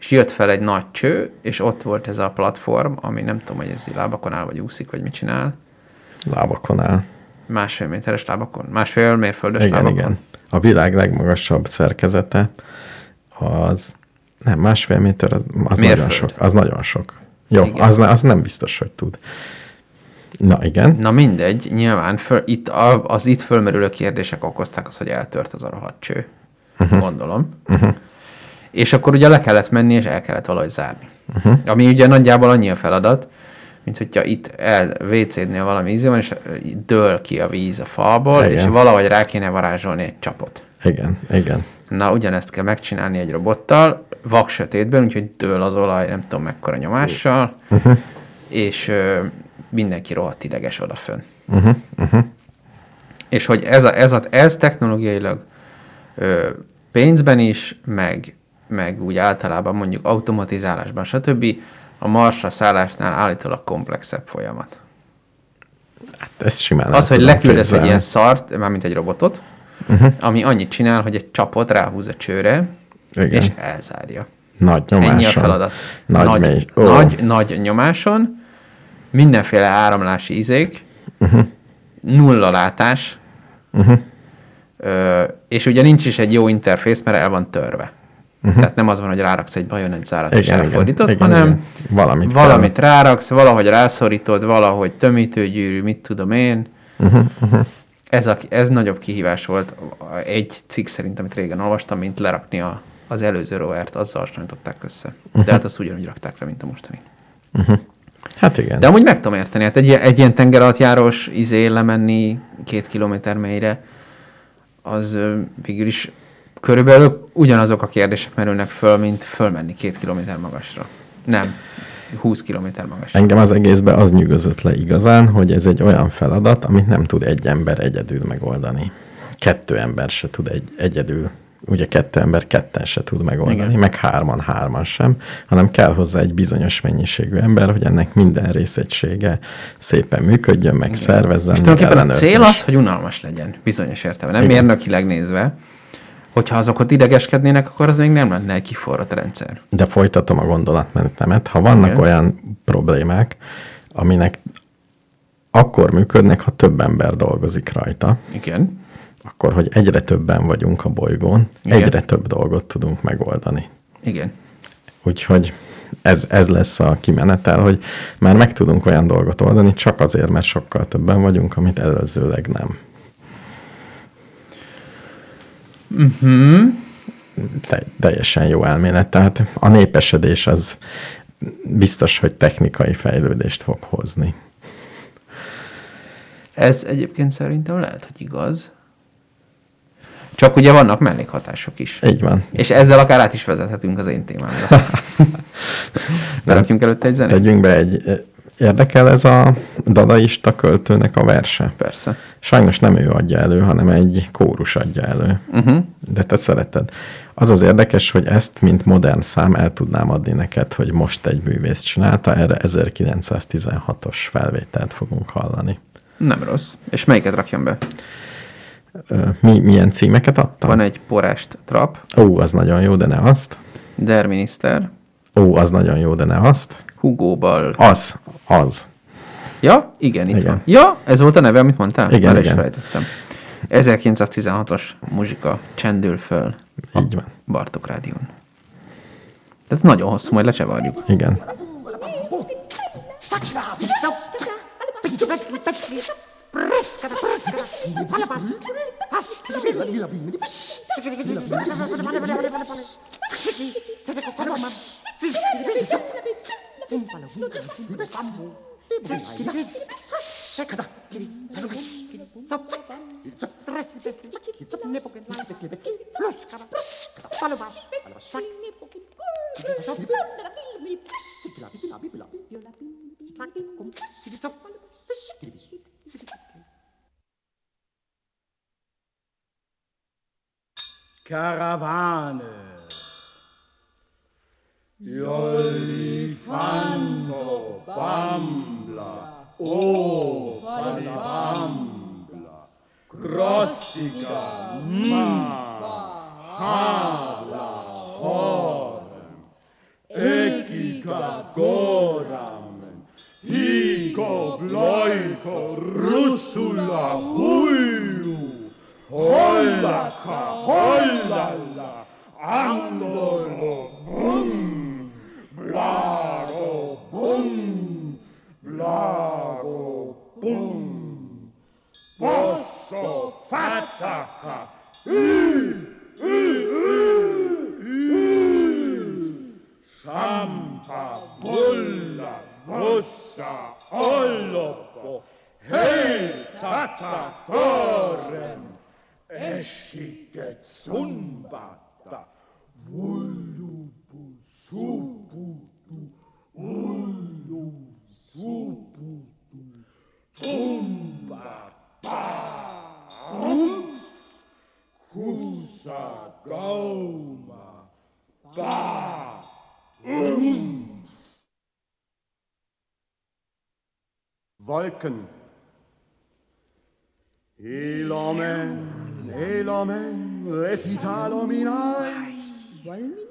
és jött fel egy nagy cső, és ott volt ez a platform, ami nem tudom, hogy ez lábakon áll, vagy úszik, vagy mit csinál. Lábakon áll. Másfél méteres lábakon? Másfél mérföldes Igen, lábakon? igen. A világ legmagasabb szerkezete az nem, másfél méter, az, az Mérföld. nagyon sok. Az nagyon sok. Jó, Igen. az, az nem biztos, hogy tud. Na igen, Na mindegy, nyilván föl, itt a, az itt fölmerülő kérdések okozták azt, hogy eltört az a rohadt cső. Uh-huh. Gondolom. Uh-huh. És akkor ugye le kellett menni, és el kellett valahogy zárni. Uh-huh. Ami ugye nagyjából annyi a feladat, mint hogyha itt el WC-nél valami íze van, és dől ki a víz a falból, Igen. és valahogy rá kéne varázsolni egy csapot. igen, igen. Na, ugyanezt kell megcsinálni egy robottal, vak sötétben, úgyhogy dől az olaj, nem tudom mekkora nyomással, uh-huh. és ö, mindenki rohadt ideges odafönn. Uh-huh, uh-huh. És hogy ez, a, ez, a, ez technológiailag ö, pénzben is, meg, meg úgy általában mondjuk automatizálásban, stb. a marsra szállásnál állítólag komplexebb folyamat. Ez simán Az, hogy leküldesz egy képzelni. ilyen szart, mármint egy robotot, uh-huh. ami annyit csinál, hogy egy csapot ráhúz a csőre, Igen. és elzárja. Nagy Ennyi a nyomáson. feladat. Nagy, nagy, mély. Ó, nagy, nagy nyomáson, mindenféle áramlási izék, uh-huh. nulla látás, uh-huh. ö, és ugye nincs is egy jó interfész, mert el van törve. Uh-huh. Tehát nem az van, hogy ráraksz egy bajonet zárat és Igen, igen, elfordítod, igen, hanem igen. Valamit valamit ráraksz, valahogy rászorítod, valahogy tömítőgyűrű, mit tudom én. Uh-huh, uh-huh. Ez, a, ez nagyobb kihívás volt egy cikk szerint, amit régen olvastam, mint lerakni a, az előző rovert, azzal hasonlították össze. De hát azt ugyanúgy rakták le, mint a mostani. Hát igen. De amúgy meg tudom érteni, hát egy, ilyen- egy ilyen tengeralattjárós izé lemenni két kilométer mélyre, az végül is körülbelül ugyanazok a kérdések merülnek föl, mint fölmenni két kilométer magasra. Nem. 20 km magas. Engem az egészben az nyűgözött le igazán, hogy ez egy olyan feladat, amit nem tud egy ember egyedül megoldani. Kettő ember se tud egy, egyedül. Ugye kettő ember ketten se tud megoldani, Igen. Igen. meg hárman hárman sem, hanem kell hozzá egy bizonyos mennyiségű ember, hogy ennek minden részegysége szépen működjön, meg szervezzen, És tulajdonképpen a cél az, hogy unalmas legyen, bizonyos értelemben. Nem Igen. mérnökileg nézve. Hogyha azok ott idegeskednének, akkor az még nem lenne egy kiforrott rendszer. De folytatom a gondolatmenetemet. Ha vannak Igen. olyan problémák, aminek akkor működnek, ha több ember dolgozik rajta, Igen. akkor, hogy egyre többen vagyunk a bolygón. Igen. egyre több dolgot tudunk megoldani. Igen. Úgyhogy ez, ez lesz a kimenetel, hogy már meg tudunk olyan dolgot oldani, csak azért, mert sokkal többen vagyunk, amit előzőleg nem. Mhm. Te, teljesen jó elmélet. Tehát a népesedés az biztos, hogy technikai fejlődést fog hozni. Ez egyébként szerintem lehet, hogy igaz. Csak ugye vannak mellékhatások is. Így van. És ezzel akár át is vezethetünk az én témámra. Ne rakjunk előtte egy zenét? Tegyünk be egy... Érdekel ez a dadaista költőnek a verse? Persze. Sajnos nem ő adja elő, hanem egy kórus adja elő. Uh-huh. De te szereted. Az az érdekes, hogy ezt, mint modern szám el tudnám adni neked, hogy most egy művész csinálta, erre 1916-os felvételt fogunk hallani. Nem rossz. És melyiket rakjam be? Mi, milyen címeket adtam? Van egy porást trap, Ó, az nagyon jó, de ne azt. Der Minister, Ó, az nagyon jó, de ne azt. Hugo Ball. Az, az. Ja, igen, itt Igen. van. Ja, ez volt a neve, amit mondtál? Igen, Már is igen. felejtettem. 1916-os muzsika csendül föl Így van. Bartok Rádión. Tehát nagyon hosszú, majd lecsavarjuk. Igen. Karawane. Iolifanto Bambla, o Falibambla, Grossica, Nympha, Habla, Horam, Egica, Goram, Higo, Bloiko, Russula, Huilu, Hollaka, Hollala, Andoro, Brum, Blago, Bum, Blago, Bum, Posso, Ü, Champa, Bulla, Vossa, Ollopo, Hei, Tata, Korem, Escitet, Zumbata, Vullubu, Subudu, Ulu, Subudu, Trumba, Wolken. Ilamen, Ilamen, Refitalomina.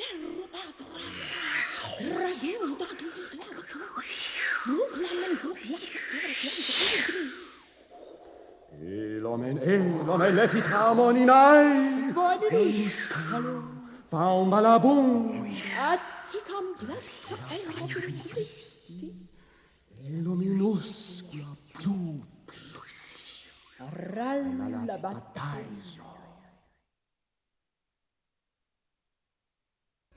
serbato raggiunto Elomen, elomen, lefitamon in ai! Iscalo! Paumbalabum! Atticam plastro elrobisti! Elominuscula plutis! Ralla battaglia!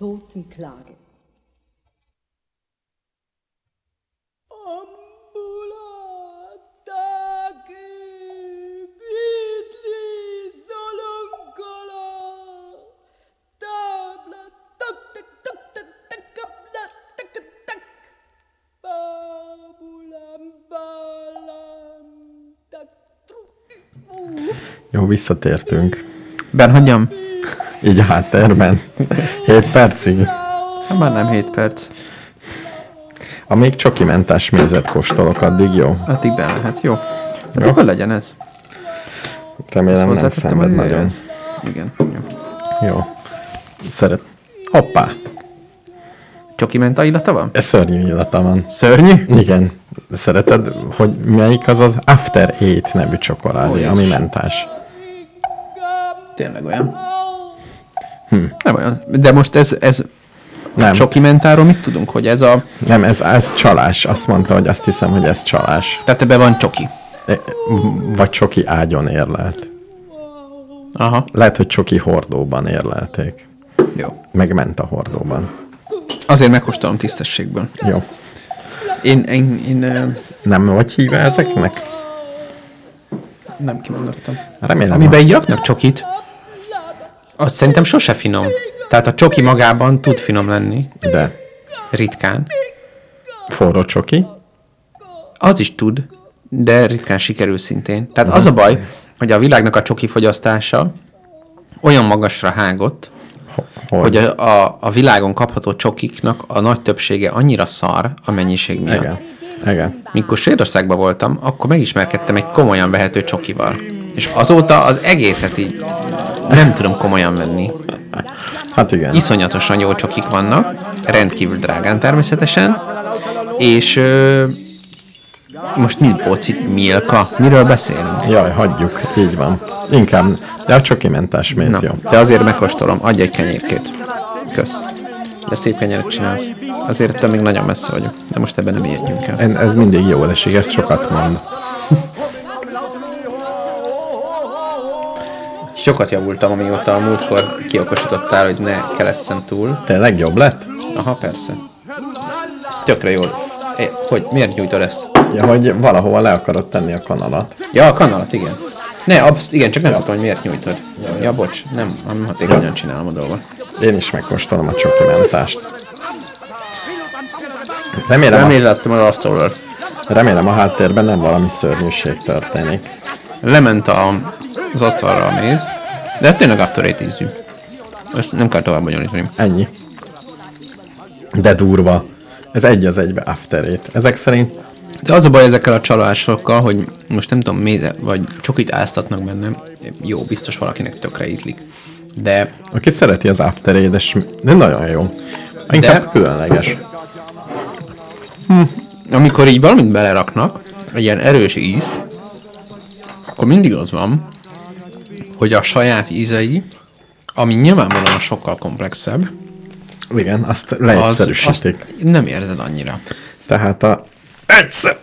Jó, visszatértünk. Ben, hagyjam? Így a háttérben. 7 percig. Hát már nem 7 perc. Amíg csokimentás mézet kóstolok, addig jó. Addig be lehet, jó. Hát akkor legyen ez. Remélem nem Hozzátettem szenved nagyon. idejéhez. Igen. Jó. Jó. Szeret... Hoppá! Csoki menta illata van? Ez szörnyű illata van. Szörnyű? Igen. Szereted, hogy melyik az az After Eight nevű csokoládé, Ó, ami mentás? Tényleg olyan. Hm. Nem olyan. De most ez, ez Nem, csoki mentáról mit tudunk, hogy ez a... nem ez, ez csalás. Azt mondta, hogy azt hiszem, hogy ez csalás. Tehát ebben van csoki. E, Vagy csoki ágyon érlelt. Aha. Lehet, hogy csoki hordóban érlelték. Jó. Megment a hordóban. Azért megkóstolom tisztességből. Jó. Én, én, én ö, Nem vagy híve ezeknek? nem kimondottam. Remélem. Amiben így raknak csokit, az szerintem sose finom. Tehát a csoki magában tud finom lenni, De ritkán. forró csoki? Az is tud, de ritkán sikerül szintén. Tehát az a baj, hogy a világnak a csoki fogyasztása olyan magasra hágott, Hogy? hogy a, a, a világon kapható csokiknak a nagy többsége annyira szar a mennyiség miatt. Igen. Igen. Mikor Svédországban voltam, akkor megismerkedtem egy komolyan vehető csokival. És azóta az egészet így nem tudom komolyan venni. Hát igen. Iszonyatosan jó csokik vannak, rendkívül drágán természetesen, és ö, most mi pocit, Milka? Miről beszélünk? Jaj, hagyjuk. Így van. Inkább. De a csokimentás méz Na, jó. de azért megkóstolom, adj egy kenyérkét. Kösz. De szép kenyeret csinálsz. Azért ettől még nagyon messze vagyok, de most ebben nem értjünk el. En- Ez mindig jó esik, ez sokat mond. Sokat javultam, amióta a múltkor kiokosítottál, hogy ne kelesszem túl. Tényleg jobb lett? Aha, persze. Tökre jól. É, hogy miért nyújtod ezt? Ja, hogy valahova le akarod tenni a kanalat. Ja, a kanalat, igen. Ne, absz- igen, csak nem tudom, hogy miért nyújtod. Ja, bocs, nem, nem hatékonyan csinálom a dolgot. Én is megkóstolom a csokimentást. Remélem, a, Remélem az asztalról. remélem a háttérben nem valami szörnyűség történik. Lement a, az asztalra a méz, de tényleg after eight. Ezt nem kell tovább bonyolítani. Ennyi. De durva. Ez egy az egybe After Eight. Ezek szerint De az a baj ezekkel a csalásokkal, hogy most nem tudom, méze, vagy csokit áztatnak bennem. Jó, biztos valakinek tökre ízlik. De aki szereti az After Eight, de nagyon jó. Inkább De- különleges. amikor így valamit beleraknak, egy ilyen erős ízt, akkor mindig az van, hogy a saját ízei, ami nyilvánvalóan sokkal komplexebb, Igen, azt az, leegyszerűsítik. azt nem érzed annyira. Tehát a... Egyszer!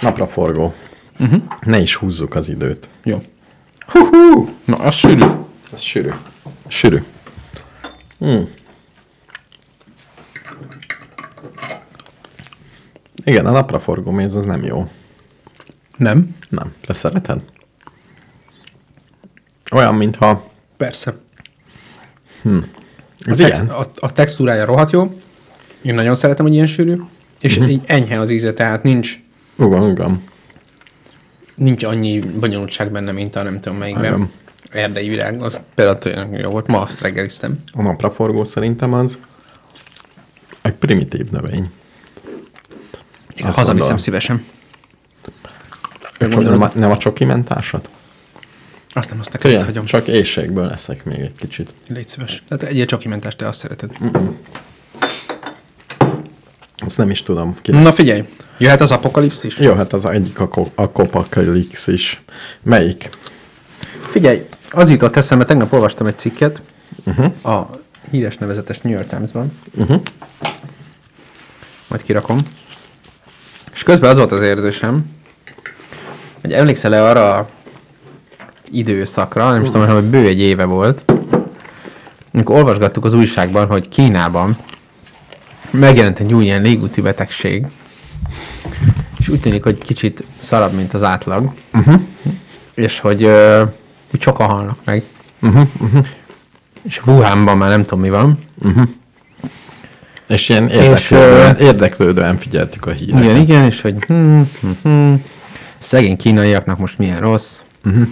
Napraforgó. Uh-huh. Ne is húzzuk az időt. Jó. Hú-hú! Na, az sűrű. Ez sűrű. Sűrű. Hmm. Igen, a napraforgó méz az nem jó. Nem? Nem. Te szereted? Olyan, mintha... Persze. Ez a, ilyen. a, a textúrája rohadt jó, Én nagyon szeretem, hogy ilyen sűrű, és így enyhe az íze, tehát nincs, Igen, igen. nincs annyi bonyolultság benne, mint a nem tudom melyikben. Igen. Erdei virág, az például jó volt, ma azt reggeliztem. A napraforgó szerintem az egy primitív növény. Azt Hazaviszem szívesen. Akkor nem, a, nem a csoki mentásod? Azt nem azt neked Tényleg, hagyom. csak éjségből leszek még egy kicsit. Légy szíves. Tehát egy csokimentást te azt szereted. Azt nem is tudom. Ki... Na figyelj, jöhet az apokalipszis. Jó, hát az egyik a, ko- a Kopakalix is. Melyik? Figyelj, az jutott eszembe, tegnap olvastam egy cikket uh-huh. a híres nevezetes New York Times-ban. Uh-huh. Majd kirakom. És közben az volt az érzésem, hogy emlékszel-e arra a időszakra, nem is tudom, hogy bő egy éve volt, amikor olvasgattuk az újságban, hogy Kínában megjelent egy új ilyen légúti betegség, és úgy tűnik, hogy kicsit szarabb, mint az átlag, uh-huh. és hogy, ö, hogy sokan halnak meg. Uh-huh. Uh-huh. És Wuhanban már nem tudom mi van. És ilyen És, érdeklődően, érdeklődően figyeltük a híreket. Igen, igen, és hogy hm, hm, hm, szegény kínaiaknak most milyen rossz. Uh-huh.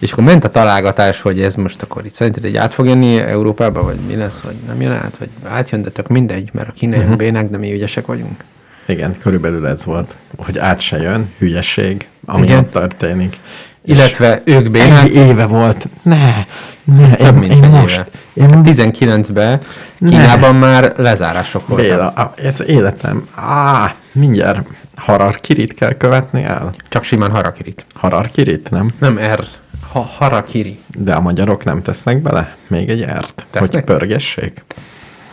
És akkor ment a találgatás, hogy ez most akkor itt szerinted egy át fog jönni Európába, vagy mi lesz, vagy nem jön át, vagy átjön, de tök mindegy, mert a kínaiak uh-huh. bénák, de mi ügyesek vagyunk. Igen, körülbelül ez volt, hogy át se jön, hülyeség, ami Igen. ott történik. Illetve ők bénák, Egy éve volt. Ne, ne, több én, mint én most, éve. én 19-ben Kínában már lezárások voltak. Béla, ez életem, á, mindjárt hararkirit kell követni el. Csak simán harakirit. Hararkirit, nem? Nem R. Ha, harakiri. De a magyarok nem tesznek bele még egy ert, hogy Tesznek? pörgessék.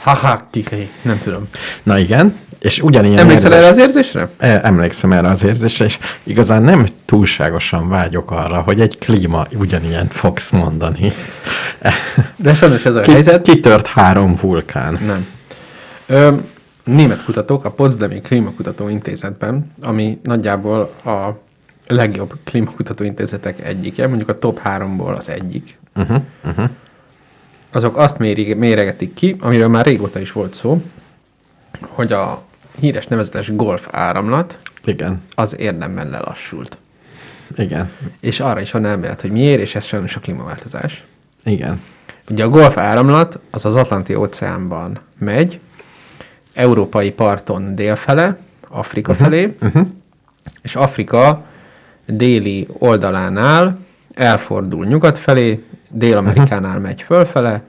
Hahakiri. Nem tudom. Na igen, és ugyanilyen Emlékszel érzés- erre az érzésre? E, Emlékszem erre az érzésre, és igazán nem túlságosan vágyok arra, hogy egy klíma ugyanilyen fogsz mondani. De sajnos ez a Ki, helyzet. kitört három vulkán. Nem. Ö, német kutatók a Potsdami Klímakutató Intézetben, ami nagyjából a legjobb klímakutató intézetek egyike, mondjuk a top háromból az egyik. Uh-huh, uh-huh. Azok azt méri, méregetik ki, amiről már régóta is volt szó, hogy a híres nevezetes golf áramlat Igen, az érdemben lelassult. igen, És arra is van elmélet, hogy miért, és ez sajnos a klímaváltozás. igen. Ugye a golf áramlat az az Atlanti óceánban megy, európai parton délfele, Afrika uh-huh, felé, uh-huh. és Afrika déli oldalánál elfordul nyugat felé, Dél-Amerikánál uh-huh. megy fölfele,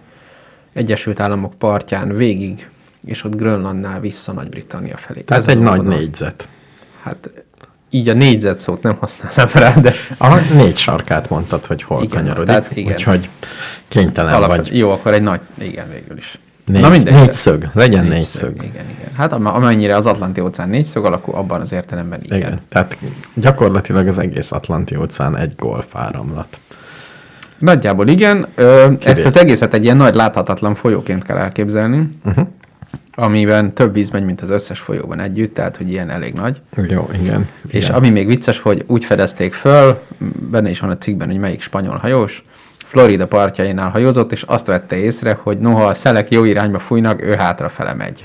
Egyesült Államok partján végig, és ott Grönlandnál vissza Nagy-Britannia felé. Tehát Ez egy nagy oldal. négyzet. Hát így a négyzet szót nem használnám rá, de A négy sarkát mondtad, hogy hol Igen, kanyarodik, tehát igen. úgyhogy kénytelen alapvetően, vagy. jó, akkor egy nagy, igen, végül is. Négy, négyszög, legyen négyszög. Igen, igen. Hát am- amennyire az Atlanti óceán négyszög alakú, abban az értelemben igen. Igen. Tehát gyakorlatilag az egész Atlanti óceán egy golf áramlat. Nagyjából igen. Ö, ezt az egészet egy ilyen nagy láthatatlan folyóként kell elképzelni, uh-huh. amiben több víz megy, mint az összes folyóban együtt, tehát hogy ilyen elég nagy. Jó, igen. És igen. ami még vicces, hogy úgy fedezték föl, benne is van a cikkben, hogy melyik spanyol hajós, Florida partjainál hajózott, és azt vette észre, hogy noha a szelek jó irányba fújnak, ő hátrafele megy.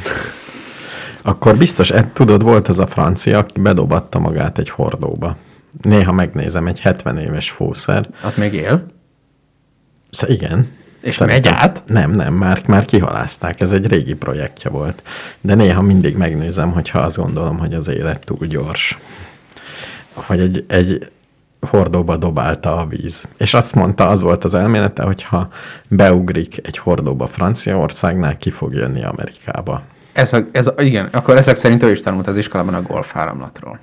Akkor biztos, Ed, tudod, volt az a francia, aki bedobatta magát egy hordóba. Néha megnézem, egy 70 éves fószer. Az még él. Sz- igen. És megy át? Nem, nem, már, már kihalázták, ez egy régi projektje volt. De néha mindig megnézem, hogyha azt gondolom, hogy az élet túl gyors. Hogy egy, egy hordóba dobálta a víz. És azt mondta, az volt az elmélete, hogyha beugrik egy hordóba Franciaországnál, ki fog jönni Amerikába. Ez, a, ez a, igen, akkor ezek szerint ő is tanult az iskolában a golf áramlatról.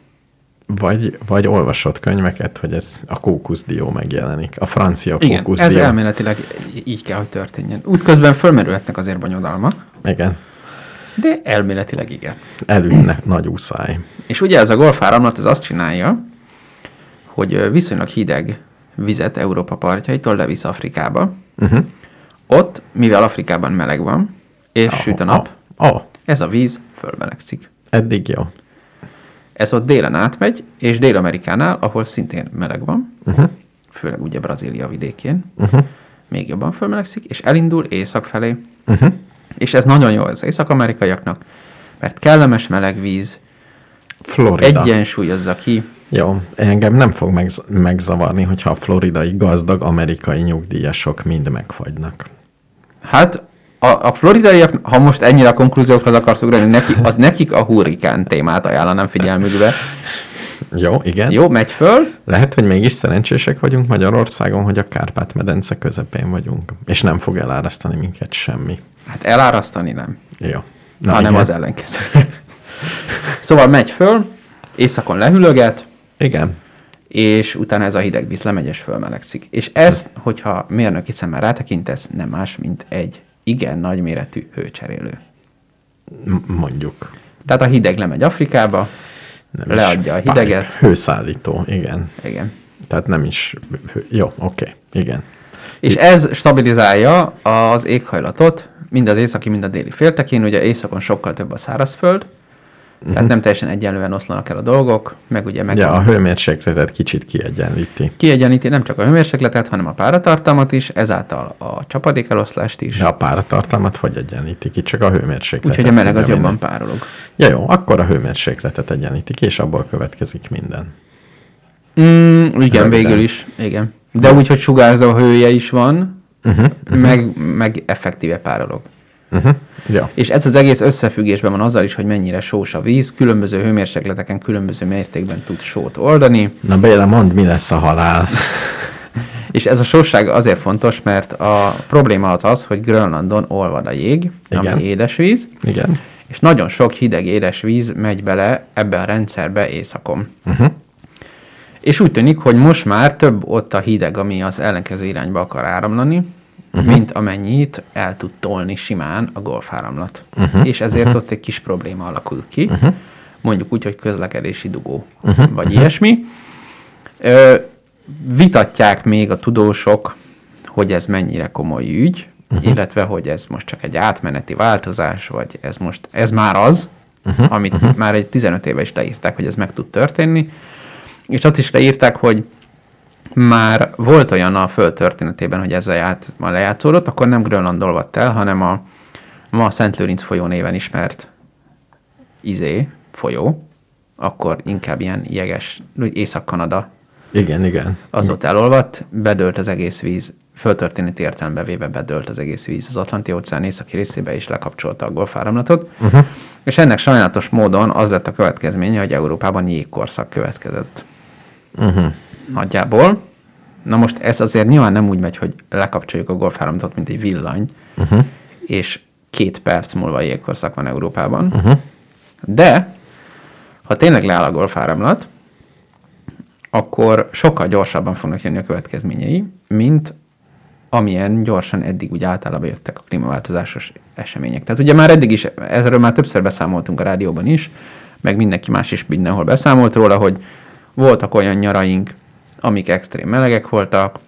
Vagy, vagy olvasott könyveket, hogy ez a kókuszdió megjelenik. A francia Igen, kókuszdió. ez elméletileg így kell, hogy történjen. Útközben fölmerülhetnek azért bonyodalmak, Igen. de elméletileg igen. Elülnek nagy úszáj. És ugye ez a golfáramlat ez azt csinálja, hogy viszonylag hideg vizet Európa partjaitól levisz Afrikába. Uh-huh. Ott, mivel Afrikában meleg van, és süt a nap, Ó, oh, ez a víz fölmelegszik. eddig jó. Ez ott délen átmegy, és Dél-Amerikánál, ahol szintén meleg van, uh-huh. főleg ugye Brazília vidékén, uh-huh. még jobban fölmelegszik, és elindul észak felé. Uh-huh. És ez nagyon jó az észak-amerikaiaknak, mert kellemes meleg víz Florida. egyensúlyozza ki. Jó, engem nem fog megz- megzavarni, hogyha a floridai gazdag amerikai nyugdíjasok mind megfagynak. Hát a, a floridaiak, ha most ennyire a konklúziókhoz akarsz ugrani, neki, az nekik a hurrikán témát ajánlanám figyelmükbe. Jó, igen. Jó, megy föl, Lehet, hogy mégis szerencsések vagyunk Magyarországon, hogy a Kárpát-medence közepén vagyunk, és nem fog elárasztani minket semmi. hát elárasztani nem, Jó. Na, hanem igen. az ellenkező. szóval megy föl, északon lehűlöget, Igen. és utána ez a hideg víz lemegy és fölmelegszik. És ez, hogyha mérnöki szemmel rátekintesz, nem más, mint egy igen nagyméretű hőcserélő. M- mondjuk. Tehát a hideg lemegy Afrikába, Nem leadja a hideget. pipe, Hőszállító, igen. Igen. Tehát nem is... hő- Jó, oké, igen. És ez stabilizálja az éghajlatot, mind az északi, mind a déli féltekén. Ugye északon sokkal több a szárazföld, tehát nem teljesen egyenlően oszlanak el a dolgok, meg ugye meg Mhm. Ja, a hőmérsékletet kicsit kiegyenlíti. kiegyeníti nem csak a hőmérsékletet, hanem a páratartalmat is, ezáltal a csapadékeloszlást is. De a páratartalmat hogy egyenlíti ki? Csak a hőmérsékletet. Úgyhogy a meleg az jobban párolog. Ja jó, akkor a hőmérsékletet egyenlíti ki, és abból következik minden. Mm, igen, Röviden. végül is. Igen. De úgy, hogy sugárzó hője is van, Uh-huh. meg, meg effektíve párolog. Uh-huh. Ja. És ez az egész összefüggésben van azzal is, hogy mennyire sós a víz, különböző hőmérsékleteken különböző mértékben tud sót oldani, Na Béla, mondd, mi lesz a halál. és ez a sóság azért fontos, mert a probléma az az, hogy Grönlandon olvad a jég, Igen. ami édesvíz, Igen. és nagyon sok hideg édes víz megy bele ebbe a rendszerbe északon. Uh-huh. És úgy tűnik, hogy most már több ott a hideg, ami az ellenkező irányba akar áramlani, uh-huh. mint amennyit el tud tolni simán a golfáramlat. Uh-huh. És ezért uh-huh. ott egy kis probléma alakul ki, uh-huh. mondjuk úgy, hogy közlekedési dugó, uh-huh. vagy ilyesmi. Ö, vitatják még a tudósok, hogy ez mennyire komoly ügy, uh-huh. illetve hogy ez most csak egy átmeneti változás, vagy ez most, ez már az, uh-huh. amit uh-huh. már egy 15 éve is leírták, hogy ez meg tud történni, és azt is leírták, hogy már volt olyan a föld történetében, hogy ezzel ját, ma lejátszódott, akkor nem Grönland olvadt el, hanem a ma a Szent Lőrinc folyó néven ismert izé, folyó, akkor inkább ilyen jeges, úgy Észak-Kanada Igen, igen. az ott elolvadt, bedőlt az egész víz, földtörténeti értelembe véve bedőlt az egész víz az Atlanti óceán északi részébe, és lekapcsolta a golfáramlatot. Uh-huh. És ennek sajnálatos módon az lett a következménye, hogy Európában jégkorszak következett. Uh-huh. Nagyjából. Na most ez azért nyilván nem úgy megy, hogy lekapcsoljuk a golfáramlatot, mint egy villany, Uh-huh. és két perc múlva jégkorszak van Európában. Uh-huh. De, ha tényleg leáll a golfáramlat, akkor sokkal gyorsabban fognak jönni a következményei, mint amilyen gyorsan eddig úgy általában jöttek a klímaváltozásos események. Tehát ugye már eddig is, ezről már többször beszámoltunk a rádióban is, meg mindenki más is mindenhol beszámolt róla, hogy voltak olyan nyaraink, amik extrém melegek voltak,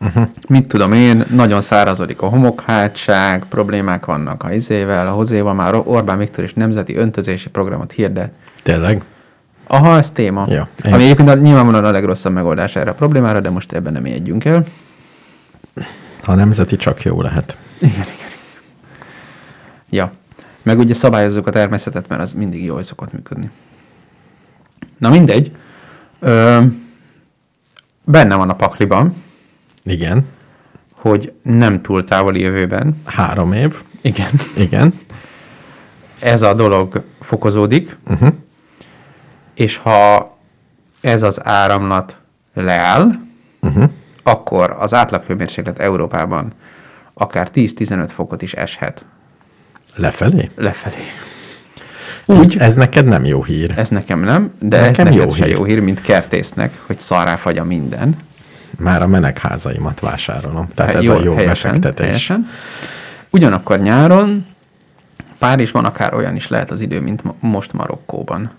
uh-huh. mit tudom én, nagyon szárazodik a homokhátság, problémák vannak a izével, a hozéval, már Orbán Viktor is nemzeti öntözési programot hirdet. Tényleg? Aha, ez téma. Ja, Ami egyébként nyilvánvalóan a legrosszabb megoldás erre a problémára, de most ebben nem éljünk el. Ha nemzeti, csak jó lehet. Ja. Meg ugye szabályozzuk a természetet, mert az mindig jól szokott működni. Na mindegy. Ö, benne van a pakliban, Igen. hogy nem túl távoli jövőben, Három év. igen, Igen. ez a dolog fokozódik, Uh-huh. és ha ez az áramlat leáll, Uh-huh. akkor az átlaghőmérséklet Európában akár 10-15 fokot is eshet Lefelé? lefelé. Úgy. Ez neked nem jó hír. Ez nekem nem, de Nekem ez jó hír. jó hír, mint kertésznek, hogy szarrá fagy a minden. Már a menegházaimat vásárolom. Tehát ez Jó, a jó helyesen, befektetés. helyesen. Ugyanakkor nyáron Párizsban akár olyan is lehet az idő, mint mo- most Marokkóban.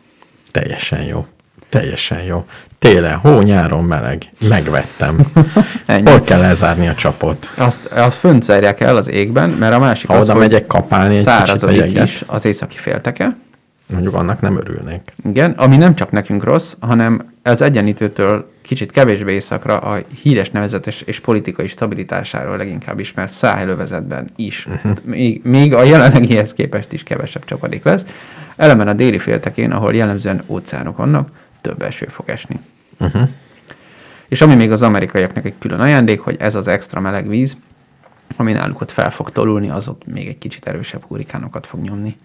Teljesen jó. Teljesen jó. Télen, hó, nyáron meleg. Megvettem. Hol kell lezárni a csapot? Azt, azt fönt zárják el az égben, mert a másik Ha az, oda megyek kapálni egy kicsit a is az északi félteke, Mondjuk annak nem örülnék. Igen, ami nem csak nekünk rossz, hanem az egyenlítőtől kicsit kevésbé északra a híres nevezetes és politikai stabilitásáról leginkább ismert száhelővezetben is. Uh-huh. Még, még a jelenlegihez képest is kevesebb csapadék lesz. Elemen a déli féltekén, ahol jellemzően óceánok vannak, több eső fog esni. Uh-huh. És ami még az amerikaiaknak egy külön ajándék, hogy ez az extra meleg víz, ami náluk ott fel fog tolulni, az ott még egy kicsit erősebb hurikánokat fog nyomni.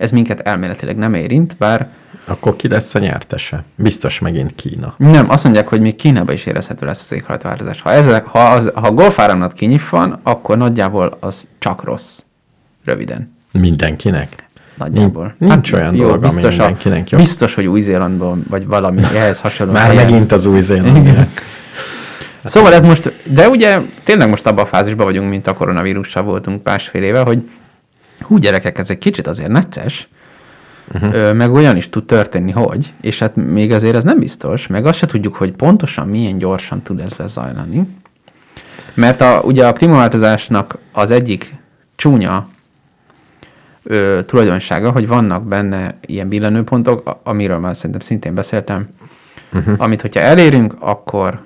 Ez minket elméletileg nem érint, bár Akkor ki lesz a nyertese? Biztos megint Kína. nem, azt mondják, hogy még Kínában is érezhető lesz az éghajlatváltozás. Ha, ezek, ha, az, ha a golfáramlat kinyif van, akkor nagyjából az csak rossz. Röviden. Mindenkinek? Nagyjából. Nincs- nincs olyan dolog, ami biztos, mindenkinek jó. Biztos, hogy Új-Zélandban, vagy valami ehhez hasonló Már helyen. megint az új zélandiák. Szóval ez most, de ugye tényleg most abban a fázisban vagyunk, mint a koronavírussal voltunk másfél éve, hogy hú gyerekek, ez egy kicsit azért necces, uh-huh. meg olyan is tud történni, hogy, és hát még azért ez nem biztos, meg azt se tudjuk, hogy pontosan milyen gyorsan tud ez lezajlani. Mert a, ugye a klímaváltozásnak az egyik csúnya ö, tulajdonsága, hogy vannak benne ilyen billenőpontok, amiről már szerintem szintén beszéltem, uh-huh. amit hogyha elérünk, akkor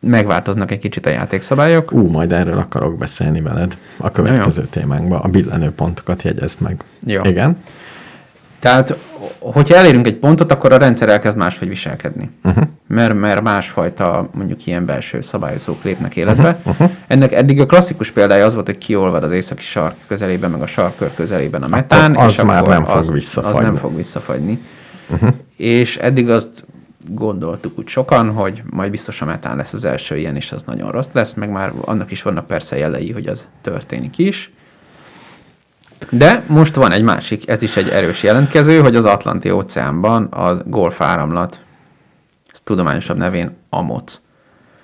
megváltoznak egy kicsit a játékszabályok. Ú, majd erről akarok beszélni veled a következő témánkban. A billenő pontokat jegyezd meg. Jó. Igen? Tehát, hogyha elérünk egy pontot, akkor a rendszer elkezd máshogy viselkedni. Uh-huh. Mert, mert másfajta, mondjuk ilyen belső szabályozók lépnek életbe. Uh-huh. Ennek eddig a klasszikus példája az volt, hogy kiolvad az északi sark közelében, meg a sarkör közelében a metán, az és már akkor nem fog az, visszafagyni. Az nem fog visszafagyni. Uh-huh. És eddig azt gondoltuk úgy sokan, hogy majd biztos a metán lesz az első ilyen, és az nagyon rossz lesz, meg már annak is vannak persze jelei, hogy az történik is. De most van egy másik, ez is egy erős jelentkező, hogy az Atlanti óceánban a Golf áramlat, ez tudományosabb nevén AMOC,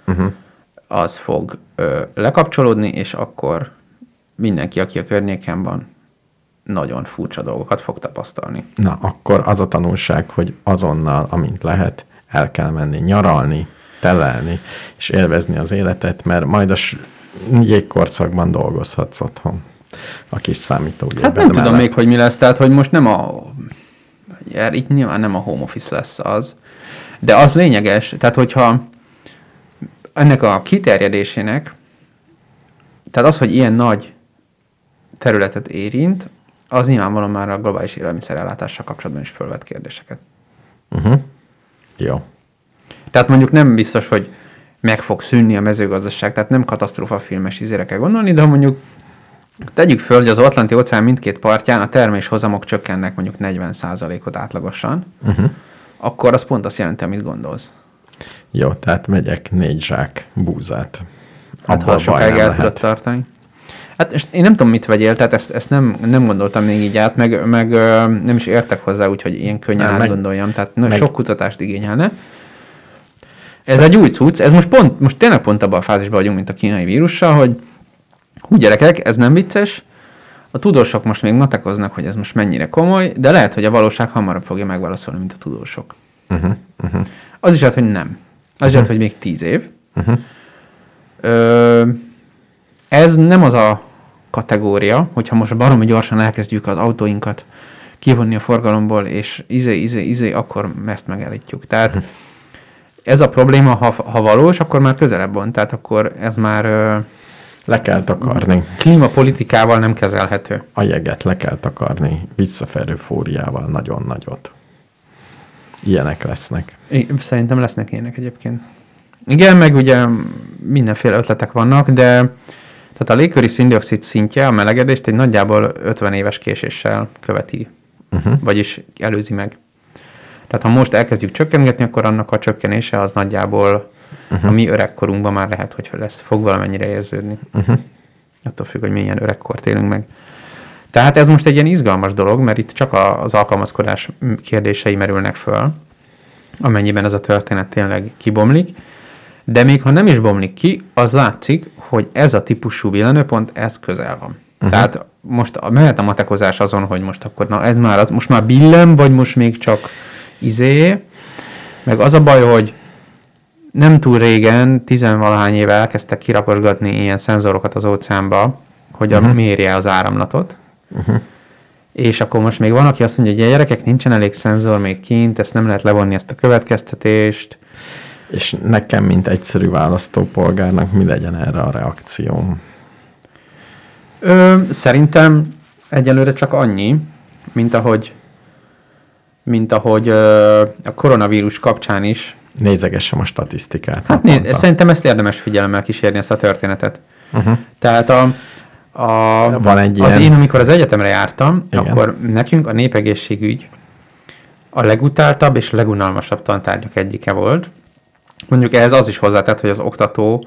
uh-huh. az fog ö, lekapcsolódni, és akkor mindenki, aki a környéken van, nagyon furcsa dolgokat fog tapasztalni. Na, akkor az a tanulság, hogy azonnal, amint lehet, el kell menni nyaralni, telelni, és élvezni az életet, mert majd a jégkorszakban dolgozhatsz otthon. A kis számítógépben. Hát nem tudom mellett. még, hogy mi lesz, tehát hogy most nem a... Itt nyilván nem a home office lesz az, de az lényeges, tehát hogyha ennek a kiterjedésének, tehát az, hogy ilyen nagy területet érint, az nyilvánvalóan már a globális élelmiszerellátással kapcsolatban is fölvet kérdéseket. Uh-huh. Jó. Tehát mondjuk nem biztos, hogy meg fog szűnni a mezőgazdaság, tehát nem katasztrófa filmes izére kell gondolni, de mondjuk tegyük föl, hogy az Atlanti óceán mindkét partján a terméshozamok csökkennek mondjuk 40%-ot átlagosan, uh-huh. akkor az pont azt jelenti, amit gondolsz. Jó, tehát megyek négy zsák búzát. Hát Abból ha sokáig el tudod tartani. Hát és én nem tudom, mit vegyél, tehát ezt, ezt nem, nem gondoltam még így át, meg, meg nem is értek hozzá, úgyhogy ilyen könnyen Nem, meg- átgondoljam, tehát na, meg- sok kutatást igényelne. Ez egy új cucc, ez most pont, most tényleg pont abban a fázisban vagyunk, mint a kínai vírussal, hogy hú gyerekek, ez nem vicces, a tudósok most még matekoznak, hogy ez most mennyire komoly, de lehet, hogy a valóság hamarabb fogja megválaszolni, mint a tudósok. Uh-huh, uh-huh. Az is lehet, hogy nem. Az is lehet, hogy még tíz év. Uh-huh. Ö, ez nem az a kategória, hogyha most baromi gyorsan elkezdjük az autóinkat kivonni a forgalomból, és izé, izé, izé, akkor ezt megállítjuk. Tehát ez a probléma, ha, ha valós, akkor már közelebb van. Tehát akkor ez már ö, Le kell takarni. klímapolitikával nem kezelhető. A jeget le kell takarni. Visszaferő fóriával nagyon nagyot. Ilyenek lesznek. I- Szerintem lesznek ilyenek egyébként. Igen, meg ugye mindenféle ötletek vannak, de tehát a légköri szindioxid szintje a melegedést egy nagyjából 50 éves késéssel követi, uh-huh. vagyis előzi meg. Tehát ha most elkezdjük csökkentgetni, akkor annak a csökkenése az nagyjából uh-huh. a mi öregkorunkban már lehet, hogy lesz, fog valamennyire érződni. Uh-huh. Attól függ, hogy milyen öregkort élünk meg. Tehát ez most egy ilyen izgalmas dolog, mert itt csak az alkalmazkodás kérdései merülnek föl, amennyiben ez a történet tényleg kibomlik. De még ha nem is bomlik ki, az látszik, hogy ez a típusú villanőpont, ez közel van. Uh-huh. Tehát most mehet a matekozás azon, hogy most akkor, na ez már, az, most már billen, vagy most még csak izé. Meg az a baj, hogy nem túl régen, tizenvalahány éve elkezdtek kiraposgatni ilyen szenzorokat az óceánba, hogy a, uh-huh. mérje az áramlatot. Uh-huh. És akkor most még van, aki azt mondja, hogy a gyerekek nincsen elég szenzor még kint, ezt nem lehet levonni ezt a következtetést. És nekem, mint egyszerű választópolgárnak mi legyen erre a reakcióm? Ö, szerintem egyelőre csak annyi, mint ahogy, mint ahogy ö, a koronavírus kapcsán is. Nézegessem a statisztikát. Hát né, szerintem ezt érdemes figyelemmel kísérni, ezt a történetet. Uh-huh. Tehát a, a, Van egy az ilyen- én, amikor az egyetemre jártam. Igen. akkor nekünk a népegészségügy a legutáltabb és legunalmasabb tantárgyak egyike volt. Mondjuk ehhez az is hozzátett, hogy az oktató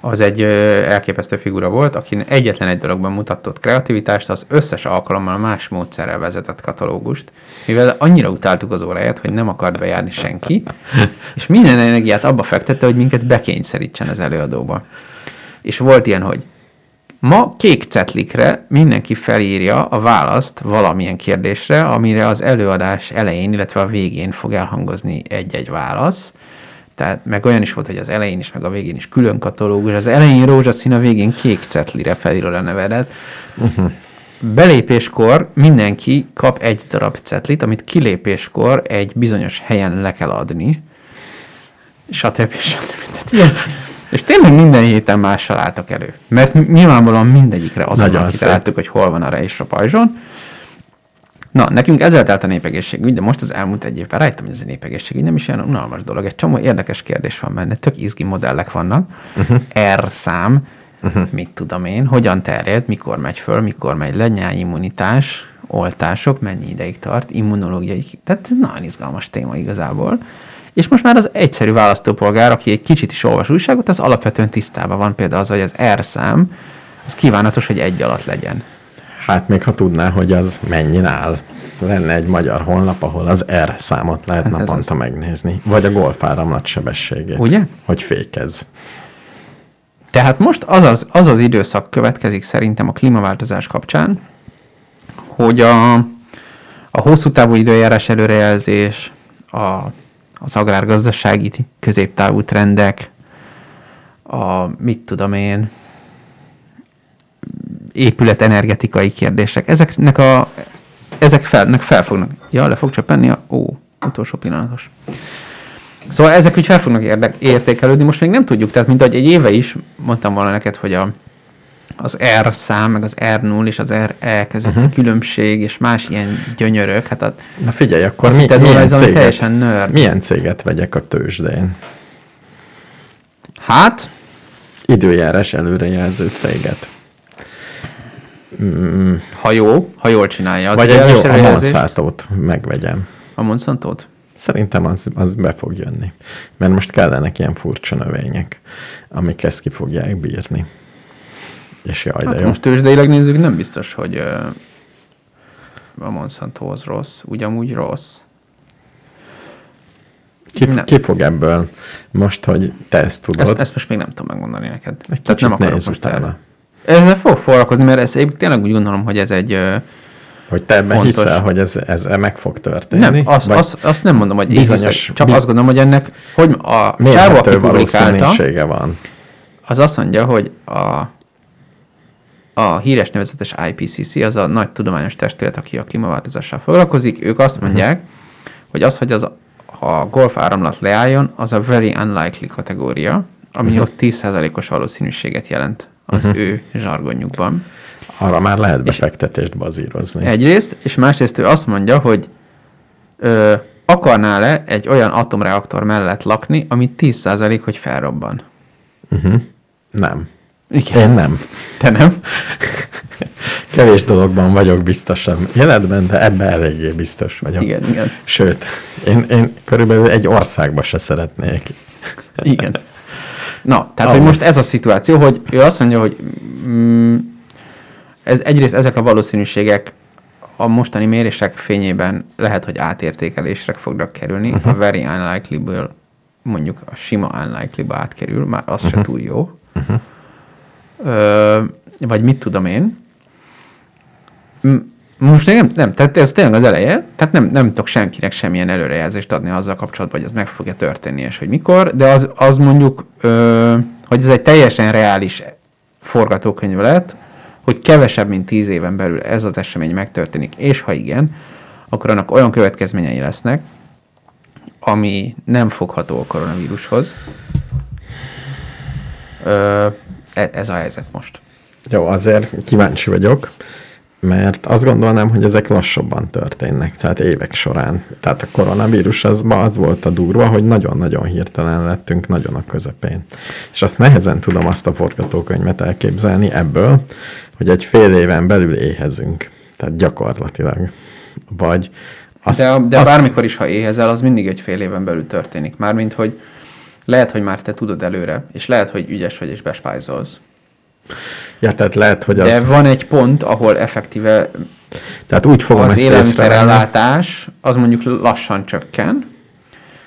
az egy elképesztő figura volt, aki egyetlen egy dologban mutatott kreativitást, az összes alkalommal más módszerrel vezetett katalógust, mivel annyira utáltuk az óráját, hogy nem akart bejárni senki, és minden energiát abba fektette, hogy minket bekényszerítsen az előadóba. És volt ilyen, hogy Ma kék cetlikre mindenki felírja a választ valamilyen kérdésre, amire az előadás elején, illetve a végén fog elhangozni egy-egy válasz. Tehát meg olyan is volt, hogy az elején is, meg a végén is külön katalógus. Az elején rózsaszín, a végén kék cetlire felírod a nevedet. Uh-huh. Belépéskor mindenki kap egy darab cetlit, amit kilépéskor egy bizonyos helyen le kell adni. Stb. stb. Tehát ilyen, és tényleg minden héten mással álltak elő. Mert nyilvánvalóan mindegyikre azon Nagyon szép. kitaláltuk, hogy hol van a rejs a pajzson. Na, nekünk ezzel telt a népegészségügy, de most az elmúlt egy évben rájöttem, hogy ez a népegészségügy nem is ilyen unalmas dolog. Egy csomó érdekes kérdés van benne, tök izgi modellek vannak. Uh-huh. R szám, uh-huh. mit tudom én, hogyan terjed, mikor megy föl, mikor megy le, nyáimmunitás, oltások, mennyi ideig tart, immunológiai, tehát nagyon izgalmas téma igazából. És most már az egyszerű választópolgár, aki egy kicsit is olvas újságot, az alapvetően tisztában van például az, hogy az R szám, az kívánatos, hogy egy alatt legyen. Hát még ha tudná, hogy az mennyin áll. Lenne egy magyar honlap, ahol az R számot lehet Hát naponta az. megnézni. Vagy a golfáramlat sebességét. Ugye? Hogy fékez. Tehát most az az, az az időszak következik szerintem a klímaváltozás kapcsán, hogy a, a hosszú távú időjárás előrejelzés, a, az agrárgazdasági középtávú trendek, a mit tudom én, épület energetikai kérdések, ezeknek a ezek felnek fel fognak. Ja, le fog csöppenni a... Ó, utolsó pillanatos. Szóval ezek úgy fel fognak érdek, értékelődni, most még nem tudjuk, tehát mint ahogy egy éve is mondtam volna neked, hogy a, az R szám, meg az R0 és az RE között uh-huh. a különbség, és más ilyen gyönyörök, hát a, Na figyelj, akkor mi, hitted milyen, céget, teljesen nerd. milyen céget vegyek a tőzsdén? hát Időjárás előrejelző céget. Ha jó, ha jól csinálja. Az Vagy egy jó, a Monsanto-t megvegyem. A Monsanto-t? Szerintem az, az be fog jönni. Mert most kellenek ilyen furcsa növények, amik ezt ki fogják bírni. És jaj, de Hát jó. most tőzsdeileg nézzük, nem biztos, hogy a Monsanto az rossz, ugyanúgy rossz. Ki, nem. ki fog ebből most, hogy te ezt tudod? Ezt, ezt most még nem tudom megmondani neked. egy Tehát nem akarok most utána. erre. Ezzel fog foglalkozni, mert ez tényleg úgy gondolom, hogy ez egy... Hogy te ebben Fontos. hiszel, hogy ez, ez meg fog történni? Nem, azt, azt, azt nem mondom, hogy én bizonyos- hiszek, csak bi- azt gondolom, hogy ennek, hogy a csávó, aki publikálta, van. az azt mondja, hogy a, a híres nevezetes IPCC, az a nagy tudományos testület, aki a klímaváltozással foglalkozik, ők azt mondják, hogy az, hogy az, ha a golf áramlat leálljon, az a very unlikely kategória, ami ott 10%-os valószínűséget jelent az ő zsargonjukban. Arra már lehet befektetést bazírozni. Egyrészt, és másrészt ő azt mondja, hogy ö, akarnál-e egy olyan atomreaktor mellett lakni, ami 10% hogy felrobban. Nem. Igen. Én nem. Te nem? Kevés dologban vagyok biztosabb életben, de ebben eléggé biztos vagyok. Igen, igen. Sőt, én, én körülbelül egy országba se szeretnék. Igen. Na, tehát, Ahol. hogy most ez a szituáció, hogy ő azt mondja, hogy mm, ez, egyrészt ezek a valószínűségek a mostani mérések fényében lehet, hogy átértékelésre fognak kerülni. Uh-huh. A very unlikely-ből mondjuk a sima unlikely-ba átkerül, már az uh-huh. se túl jó. Uh-huh. Ö, vagy mit tudom én. M- Most nem, nem, tehát ez tényleg az eleje, tehát nem, nem tudok senkinek semmilyen előrejelzést adni azzal kapcsolatban, hogy ez meg fogja történni, és hogy mikor, de az, az mondjuk, ö, hogy ez egy teljesen reális forgatókönyv lett, hogy kevesebb, mint 10 éven belül ez az esemény megtörténik, és ha igen, akkor annak olyan következményei lesznek, ami nem fogható a koronavírushoz. Ö, e- ez a helyzet most. Jó, azért kíváncsi vagyok, mert azt gondolnám, hogy ezek lassabban történnek, tehát évek során. Tehát a koronavírus az, az volt a durva, hogy nagyon-nagyon hirtelen lettünk nagyon a közepén. És azt nehezen tudom azt a forgatókönyvet elképzelni ebből, hogy egy fél éven belül éhezünk. Tehát gyakorlatilag. Vagy azt, De, de azt, bármikor is, ha éhezel, az mindig egy fél éven belül történik. Mármint, hogy lehet, hogy már te tudod előre, és lehet, hogy ügyes vagy és bespájzolsz. Ja, tehát lehet, hogy De az... van egy pont, ahol effektíve Tehát úgy fogom az élelmiszerellátás az mondjuk lassan csökken,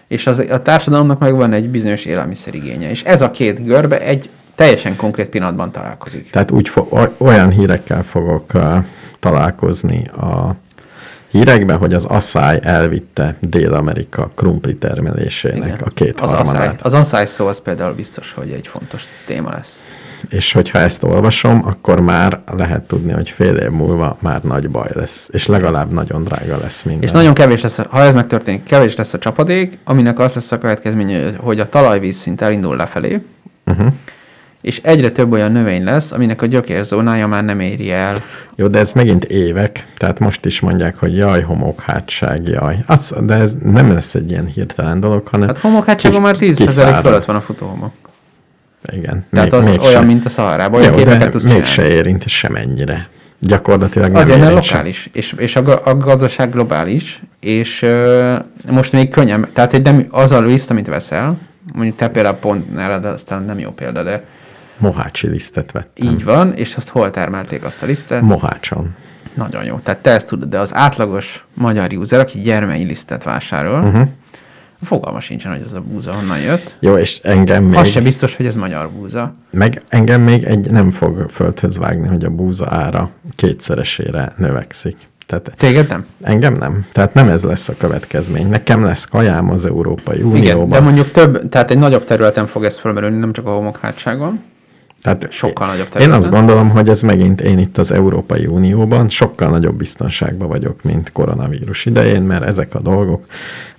és az, a társadalomnak meg van egy bizonyos élelmiszerigénye. És ez a két görbe egy teljesen konkrét pillanatban találkozik. Tehát úgy fo- oly- olyan hírekkel fogok uh, találkozni a hírekben, hogy az asszály elvitte Dél-Amerika krumpli termelésének a két az asszály, harmadát. az asszály szó az például biztos, hogy egy fontos téma lesz. És hogyha ezt olvasom, akkor már lehet tudni, hogy fél év múlva már nagy baj lesz. És legalább nagyon drága lesz minden. És nagyon kevés lesz, ha ez megtörténik, kevés lesz a csapadék, aminek az lesz a következménye, hogy a talajvízszint elindul lefelé, Uh-huh. és egyre több olyan növény lesz, aminek a gyökérzónája már nem éri el. Jó, de ez megint évek, tehát most is mondják, hogy jaj, homokhátság, jaj. Az, de ez nem lesz egy ilyen hirtelen dolog, hanem... Hát homokhátságon kis- már 10 kiszárad. fölött van a futóhomok. Igen. Tehát az mégse. olyan, mint a Szaharában, olyan Jó, képeket tudsz mégse érint semennyire. Gyakorlatilag nem Azért, mert sem. lokális, és, és a, a gazdaság globális, és uh, most még könnyen, tehát egy nem, az a liszt, amit veszel, mondjuk te például pont nálad, aztán nem jó példa, de Mohácsi lisztet vettem. így van, és azt hol termelték azt a lisztet? Mohácson. Nagyon jó. Tehát te ezt tudod, de az átlagos magyar user, aki gyermei lisztet vásárol, uh-huh. Fogalma sincsen, hogy az a búza honnan jött. Jó, és engem még, Az se biztos, hogy ez magyar búza. meg engem még egy nem fog földhöz vágni, hogy a búza ára kétszeresére növekszik. Tehát Téged nem? engem nem. Tehát nem ez lesz a következmény. Nekem lesz kajám az Európai Unióban. Igen, de mondjuk több, tehát egy nagyobb területen fog ez fölmerülni, nem csak a homokhátságon. Tehát sokkal nagyobb Én területen. azt gondolom, hogy ez megint én itt az Európai Unióban sokkal nagyobb biztonságban vagyok, mint koronavírus idején, mert ezek a dolgok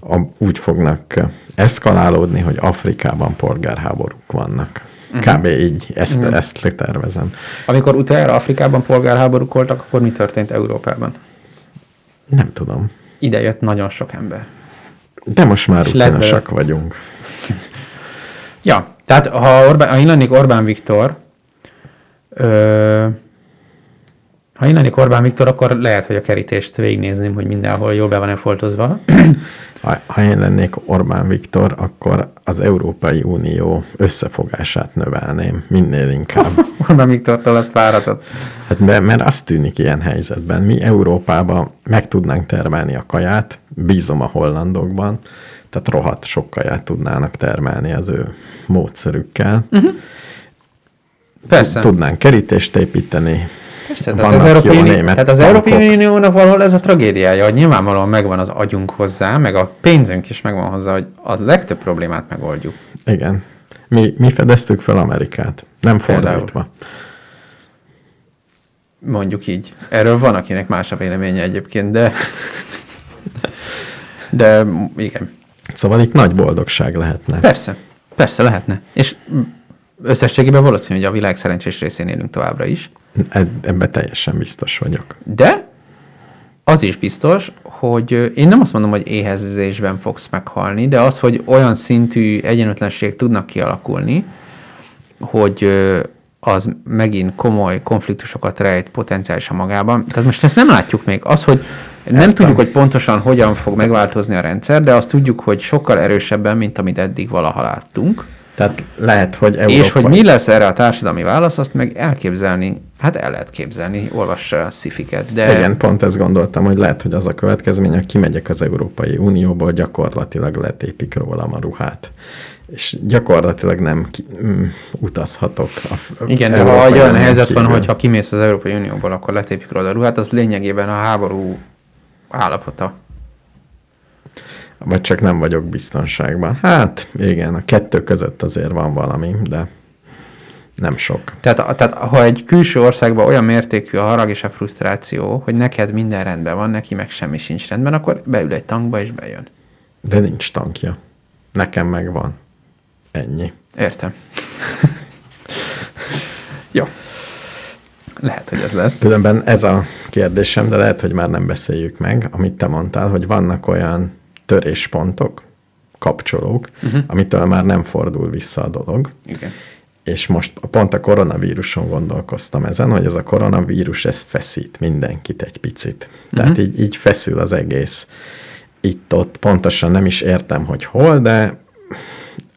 a, úgy fognak eszkalálódni, hogy Afrikában polgárháborúk vannak. Mhm. Kb. így, ezt, ezt tervezem. Amikor utoljára Afrikában polgárháborúk voltak, akkor mi történt Európában? Nem tudom. Ide jött nagyon sok ember. De most már rutinosak vagyunk. Ja, tehát ha, Orbán, ha én lennék Orbán Viktor, ö, ha én lennék Orbán Viktor, akkor lehet, hogy a kerítést végignézném, hogy mindenhol jól be van-e foltozva. Ha, ha én lennék Orbán Viktor, akkor az Európai Unió összefogását növelném minél inkább. Orbán Viktortól azt várhatott. Hát de, mert azt tűnik ilyen helyzetben. Mi Európában meg tudnánk termelni a kaját, bízom a hollandokban, tehát rohadt sok kaját tudnának termelni az ő módszerükkel. Uh-huh. Persze. Tudnánk kerítést építeni. Persze, tehát az, Európai tehát az. Európai Uniónak valahol ez a tragédiája, hogy nyilvánvalóan megvan az agyunk hozzá, meg a pénzünk is megvan hozzá, hogy a legtöbb problémát megoldjuk. Igen. Mi, mi fedeztük fel Amerikát. Nem Például. fordítva. Mondjuk így. Erről van, akinek más a véleménye egyébként, de... De igen. Szóval itt nagy boldogság lehetne. Persze, persze lehetne. És összességében valószínű, hogy a világ szerencsés részén élünk továbbra is. Eb- Ebben teljesen biztos vagyok. De az is biztos, hogy én nem azt mondom, hogy éhezésben fogsz meghalni, de az, hogy olyan szintű egyenlőtlenség tudnak kialakulni, hogy az megint komoly konfliktusokat rejt potenciálisan magában. Tehát most ezt nem látjuk még. Az, hogy nem Értem. tudjuk, hogy pontosan hogyan fog megváltozni a rendszer, de azt tudjuk, hogy sokkal erősebben, mint amit eddig valaha láttunk. Tehát lehet, hogy Európa... És hogy mi lesz erre a társadalmi válasz, azt meg elképzelni, hát el lehet képzelni, olvassa a szifiket, de Igen, pont ezt gondoltam, hogy lehet, hogy az a következmény, hogy kimegyek az Európai Unióból, gyakorlatilag letépik rólam a ruhát. És gyakorlatilag nem ki, mm, utazhatok. A, igen, de ha olyan helyzet van, kívül. hogy ha kimész az Európai Unióból, akkor letépik róla a ruhát, az lényegében a háború állapota. Vagy csak nem vagyok biztonságban. Hát, igen, a kettő között azért van valami, de Nem sok. Tehát, tehát ha egy külső országban olyan mértékű a harag és a frusztráció, hogy neked minden rendben van, neki meg semmi sincs rendben, akkor beül egy tankba és bejön. De nincs tankja. Nekem meg van. Ennyi. Értem. Jó. Lehet, hogy ez lesz. Különben ez a kérdésem, de lehet, hogy már nem beszéljük meg, amit te mondtál, hogy vannak olyan töréspontok, kapcsolók, uh-huh. amitől már nem fordul vissza a dolog. Igen. És most pont a koronavíruson gondolkoztam ezen, hogy ez a koronavírus, ez feszít mindenkit egy picit. Tehát uh-huh. így, így feszül az egész. Itt-ott pontosan nem is értem, hogy hol, de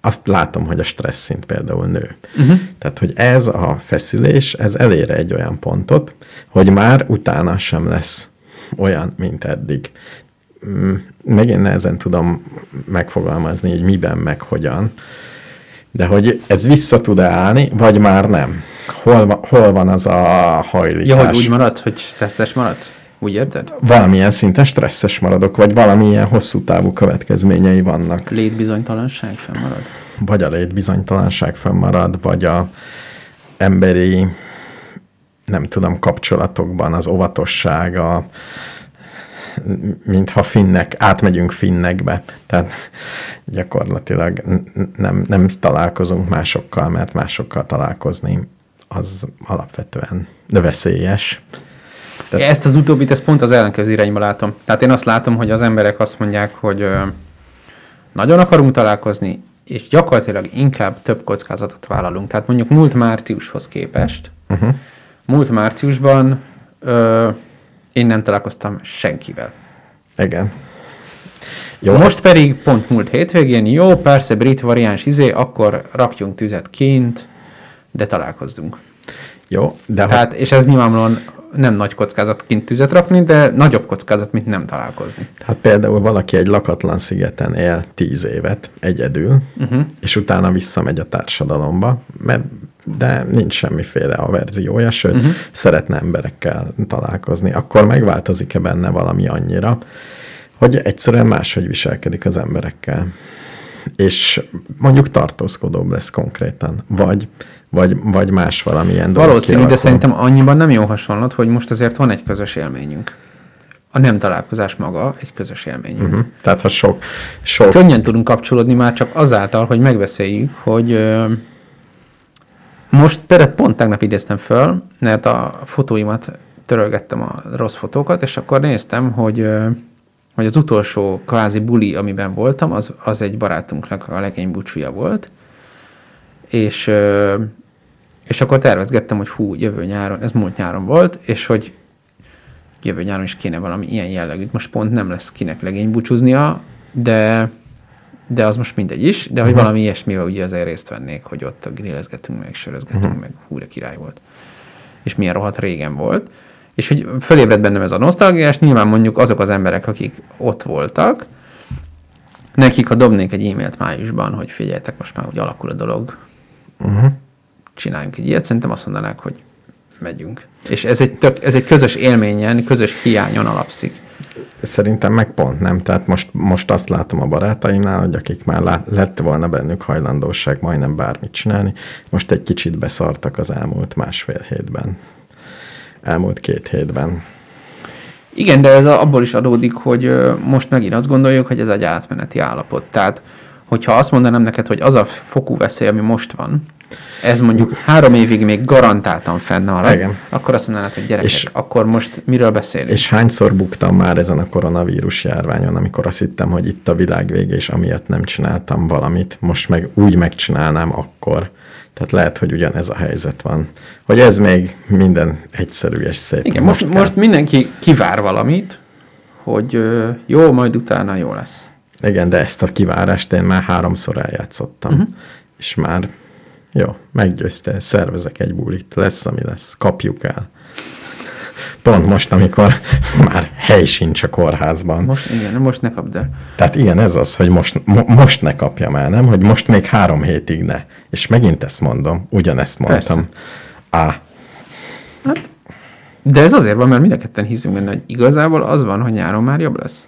azt látom, hogy a stressz szint például nő. Uh-huh. Tehát, hogy ez a feszülés, ez elére egy olyan pontot, hogy már utána sem lesz olyan, mint eddig. Mm, Megint nehezen tudom megfogalmazni, hogy miben, meg hogyan. De hogy ez vissza tud állni, vagy már nem? Hol, hol van az a hajlítás? Ja, hogy úgy marad, hogy stresszes marad? Úgy érted? Valamilyen szinten stresszes maradok, vagy valamilyen hosszú távú következményei vannak. Létbizonytalanság fennmarad? Vagy a létbizonytalanság fönnmarad, vagy a emberi, nem tudom, kapcsolatokban az óvatosság, a, mintha finnek, átmegyünk finnekbe. Tehát gyakorlatilag nem, nem találkozunk másokkal, mert másokkal találkozni az alapvetően veszélyes. Tehát... Ezt az utóbbit, ezt pont az ellenkező irányba látom. Tehát én azt látom, hogy az emberek azt mondják, hogy ö, nagyon akarunk találkozni, és gyakorlatilag inkább több kockázatot vállalunk. Tehát mondjuk múlt márciushoz képest, uh-huh. múlt márciusban ö, én nem találkoztam senkivel. Igen. Jó, most pedig pont múlt hétvégén, jó, persze brit variáns izé, akkor rakjunk tüzet kint, de találkozzunk. Jó, de Tehát, és ez nyilvánvalóan nem nagy kockázat kint tüzet rakni, de nagyobb kockázat, mint nem találkozni. Hát például valaki egy lakatlan szigeten él tíz évet egyedül, uh-huh. és utána visszamegy a társadalomba, mert de nincs semmiféle averziója, sőt, uh-huh. szeretne emberekkel találkozni. Akkor megváltozik-e benne valami annyira, hogy egyszerűen máshogy viselkedik az emberekkel. És mondjuk tartózkodóbb lesz konkrétan, vagy, vagy, vagy más valamilyen dolog Valószínű, de kialakul. szerintem annyiban nem jó hasonlat, hogy most azért van egy közös élményünk. A nem találkozás maga egy közös élményünk. Uh-huh. Tehát ha sok, sok Könnyen tudunk kapcsolódni már csak azáltal, hogy megbeszéljük, hogy ö, most például pont tegnap idéztem föl, mert a fotóimat törölgettem a rossz fotókat, és akkor néztem, hogy, ö, hogy az utolsó kvázi buli, amiben voltam, az, az egy barátunknak a legény búcsúja volt, és, ö, és akkor tervezgettem, hogy hú, jövő nyáron, ez múlt nyáron volt, és hogy jövő nyáron is kéne valami ilyen jellegűt. Most pont nem lesz kinek legény búcsúznia, de, de az most mindegy is, de hogy uh-huh. valami ilyesmivel ugye azért részt vennék, hogy ott grillezgetünk meg, sörözgetünk uh-huh. meg, hú, de király volt. És milyen rohadt régen volt. És hogy fölébred bennem ez a nosztalgia, és nyilván mondjuk azok az emberek, akik ott voltak, nekik, ha dobnék egy e-mailt májusban, hogy figyeljetek, most már úgy alakul a dolog, uh-huh. Csináljunk egy ilyet, szerintem azt mondanák, hogy megyünk. És ez egy, tök, ez egy közös élményen, közös hiányon alapszik. Szerintem meg pont nem. Tehát most, most azt látom a barátaimnál, hogy akik már lát, lett volna bennük hajlandóság majdnem bármit csinálni, most egy kicsit beszartak az elmúlt másfél hétben. Elmúlt két hétben. Igen, de ez abból is adódik, hogy most megint azt gondoljuk, hogy ez egy átmeneti állapot. Tehát, hogyha azt mondanám neked, hogy az a fokú veszély, ami most van, ez mondjuk három évig még garantáltan fennmarad, Igen. akkor azt mondanád, hogy gyerekek, És- akkor most miről beszélünk? És hányszor buktam már ezen a koronavírus járványon, amikor azt hittem, hogy itt a világ vége, és amiatt nem csináltam valamit, most meg úgy megcsinálnám akkor. Tehát lehet, hogy ugyanez a helyzet van. Hogy ez még minden egyszerű és szép. Igen, most, kell. most mindenki kivár valamit, hogy jó, majd utána jó lesz. Igen, de ezt a kivárást én már háromszor eljátszottam. Uh-huh. És már jó, meggyőzte, szervezek egy bulit, lesz, ami lesz, kapjuk el. Pont most, amikor már hely sincs a kórházban. Most, igen, most ne kapd el. Tehát igen, ez az, hogy most, mo- most ne kapjam el, nem? Hogy most még három hétig ne. És megint ezt mondom, ugyanezt mondtam. Á, De ez azért van, mert mind a ketten hiszünk benne, hogy igazából az van, hogy nyáron már jobb lesz.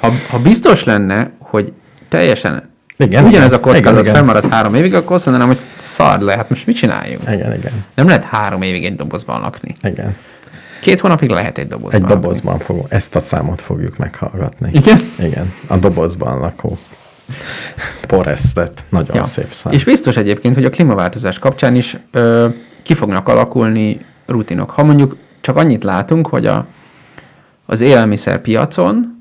Ha, ha biztos lenne, hogy teljesen Igen, ugyanez igen, a kockázat igen, igen. fennmarad három évig, akkor azt mondanám, hogy szard le, hát most mit csináljunk? Igen, igen, Nem lehet három évig egy dobozban lakni. igen. Két hónapig lehet egy dobozban Egy lakni. dobozban fogunk, ezt a számot fogjuk meghallgatni. Igen? Igen, a dobozban lakó. Poreszlet, nagyon ja. szép szám. És biztos egyébként, hogy a klímaváltozás kapcsán is ö, ki fognak alakulni rutinok. Ha mondjuk csak annyit látunk, hogy a, az élelmiszerpiacon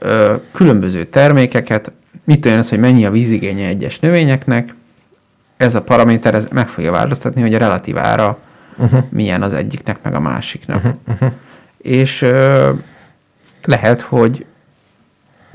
ö, különböző termékeket, mit olyan az, hogy mennyi a vízigénye egyes növényeknek, ez a paraméter ez meg fogja változtatni, hogy a relatív ára uh-huh. milyen az egyiknek, meg a másiknak. Uh-huh. Uh-huh. És ö, lehet, hogy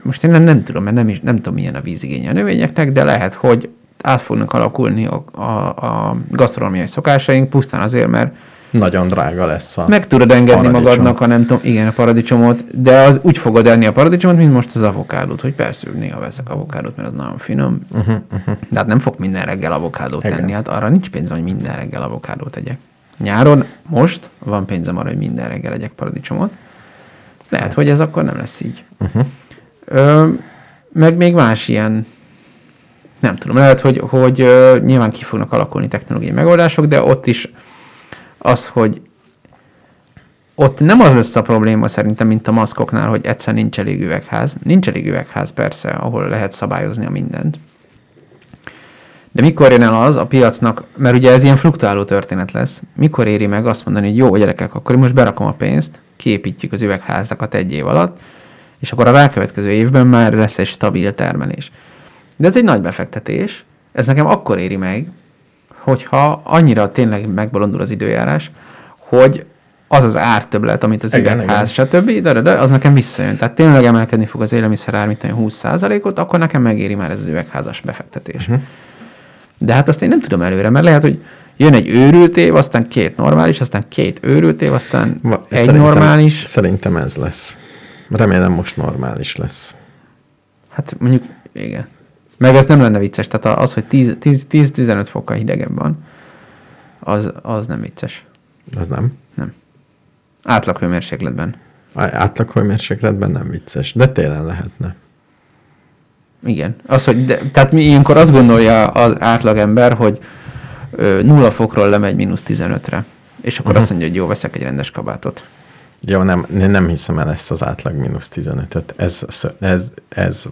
most én nem, nem tudom, mert nem, is, nem tudom, milyen a vízigénye a növényeknek, de lehet, hogy át fognak alakulni a, a, a gasztronómiai szokásaink pusztán azért, mert Nagyon drága lesz a meg tudod engedni paradicsom. magadnak a nem tudom, igen, a paradicsomot, de az úgy fogod enni a paradicsomot, mint most az avokádót, hogy persze néha veszek avokádót, mert az nagyon finom, uh-huh, uh-huh. de hát nem fog minden reggel avokádót Igen. tenni, hát arra nincs pénzem, hogy minden reggel avokádót tegyek. Nyáron most van pénzem arra, hogy minden reggel egyek paradicsomot. Lehet, hogy ez akkor nem lesz így. Uh-huh. Ö, meg még más ilyen, nem tudom, lehet, hogy, hogy nyilván ki fognak alakulni technológiai megoldások, de ott is az, hogy ott nem az lesz a probléma szerintem, mint a maszkoknál, hogy egyszer nincs elég üvegház. Nincs elég üvegház persze, ahol lehet szabályozni a mindent. De mikor jön el az a piacnak, mert ugye ez ilyen fluktuáló történet lesz, mikor éri meg azt mondani, hogy jó gyerekek, akkor most berakom a pénzt, kiépítjük az üvegházakat egy év alatt, és akkor a rákövetkező évben már lesz egy stabil termelés. De ez egy nagy befektetés, ez nekem akkor éri meg, hogyha annyira tényleg megbolondul az időjárás, hogy az az ártöblet, amit az Igen, üvegház, stb., de, de, de, az nekem visszajön. Tehát tényleg emelkedni fog az élelmiszer ár, mint olyan 20%-ot, akkor nekem megéri már ez az üvegházas befektetés. Uh-huh. De hát azt én nem tudom előre, mert lehet, hogy jön egy őrült év, aztán két normális, aztán két őrült év, aztán Va- egy normális. Szerintem ez lesz. Remélem most normális lesz. Hát mondjuk, igen. Meg ez nem lenne vicces, tehát az, hogy 10 10 10-15 fokkal hidegebb van, az, az nem vicces. Az nem. Nem. Átlag hőmérsékletben. Átlag hőmérsékletben nem vicces, de télen lehetne. Igen. Az, hogy de, tehát mi ilyenkor azt gondolja az átlagember, hogy ö, nulla fokról lemegy mínusz 15-re. És akkor uh-huh. azt mondja, hogy jó, veszek egy rendes kabátot. Jó, nem, nem hiszem el ezt az átlag mínusz 15-öt. Ez, ez, ez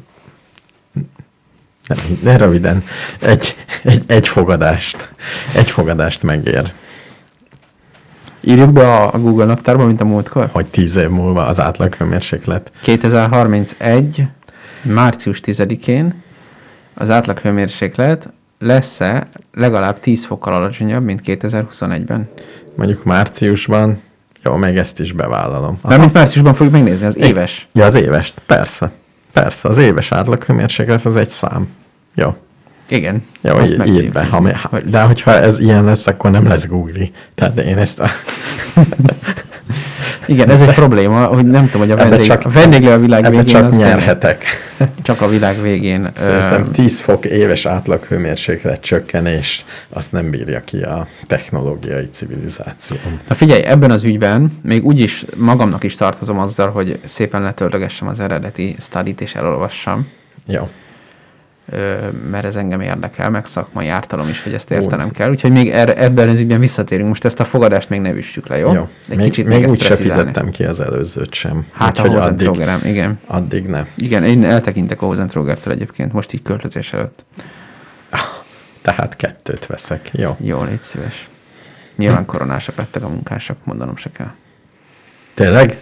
nem, ne röviden, egy, egy, egy fogadást, egy fogadást megér, Írjuk be a, Google naptárba, mint a múltkor. hogy tíz év múlva az átlag hőmérséklet 2031. március 10-én az átlag hőmérséklet lesz-e legalább 10 fokkal alacsonyabb, mint 2021-ben? mondjuk márciusban, jó, még ezt is bevállalom. Mert mint márciusban fogjuk megnézni, az éves. Ja, az évest, persze. Persze, az éves átlag hőmérséklet az egy szám. Jó. Igen. Jó, azt í- meg írd tudjuk be. Ha, mi- ha, de hogyha ez ilyen lesz, akkor nem lesz Google. Tehát én ezt a... Igen, ez egy probléma, hogy nem tudom, hogy a vendég, csak- a vendéglő a világ végén. csak nyerhetek. Csak a világ végén. Szerintem ö, 10 fok éves átlag hőmérséklet csökkenés, azt nem bírja ki a technológiai civilizáció. Na figyelj, ebben az ügyben még úgyis magamnak is tartozom azzal, hogy szépen letöltögessem az eredeti studit és elolvassam, Jó. Mert ez engem érdekel, meg szakmai ártalom is, hogy ezt értenem kell. Úgyhogy még erre, ebben az ügyben visszatérünk. Most ezt a fogadást még ne üssük le, jó? Jó. Egy még kicsit még ezt úgy se fizettem ki az előzőt sem. Hát a Úgyhogy addig, Hozentrogerem, igen. addig ne. Igen, én eltekintek a Hozentrogertől egyébként, most így költözés előtt. Tehát kettőt veszek. Jó. Jó, légy szíves. Nyilván koronásak lettek a munkások, mondanom se kell. Tényleg?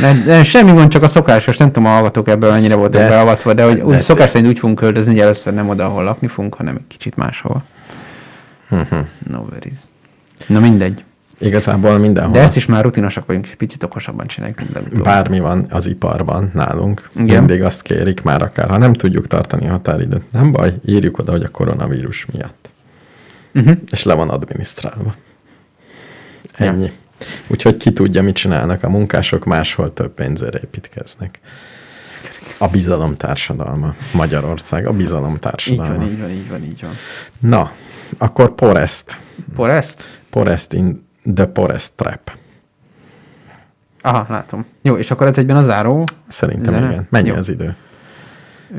Nem, nem, semmi gond, csak a szokásos, nem tudom, a hallgatók ebből mennyire voltak De beavatva, de hogy úgy szokás szerint úgy fogunk költözni, hogy először nem oda, ahol lakni fogunk, hanem egy kicsit máshova. Mhm. no worries. Na mindegy. Igazából mindenhol. De ezt is már rutinosak vagyunk, és picit okosabban csináljuk minden. Bármi van az iparban nálunk, Igen. Mindig azt kérik már akár, ha nem tudjuk tartani a határidőt, nem baj, írjuk oda, hogy a koronavírus miatt. Uh-huh. És le van adminisztrálva. Ja. Úgyhogy ki tudja, mit csinálnak a munkások, máshol több pénzért építkeznek. A bizalom társadalma. Magyarország, a bizalom Így társadalma. van, így van, így van, így van. Na, akkor Porest. Forest? Porest in the Porest Trap. Aha, látom. Jó, és akkor ez egyben a záró. Szerintem Zene? igen. Mennyi Jó. az idő?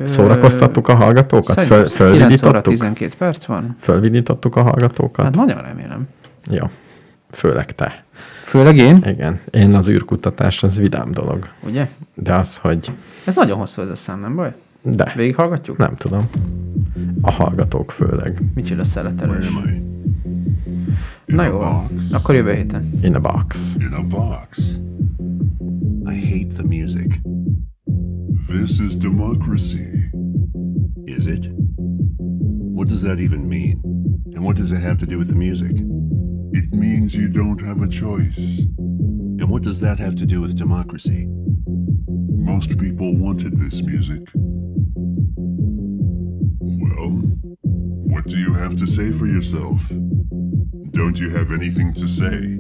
Szórakoztattuk a hallgatókat? Föl, 9 óra fölvidítottuk? 12 perc van. Fölvidítottuk a hallgatókat? Hát nagyon remélem. Jó. Főleg te. Főleg én, Igen. Én az űrkutatás, az vidám dolog. ugye? De az, hogy... Ez nagyon hosszú ez a szám, nem baj? De. Végighallgatjuk? Nem tudom. A hallgatók főleg. Micsoda I? Na jó, akkor jövő héten. In a box. In a box. I hate the music. This is democracy. Is it? What does that even mean? And what does it have to do with the music? It means you don't have a choice. And what does that have to do with democracy? Most people wanted this music. Well, what do you have to say for yourself? Don't you have anything to say?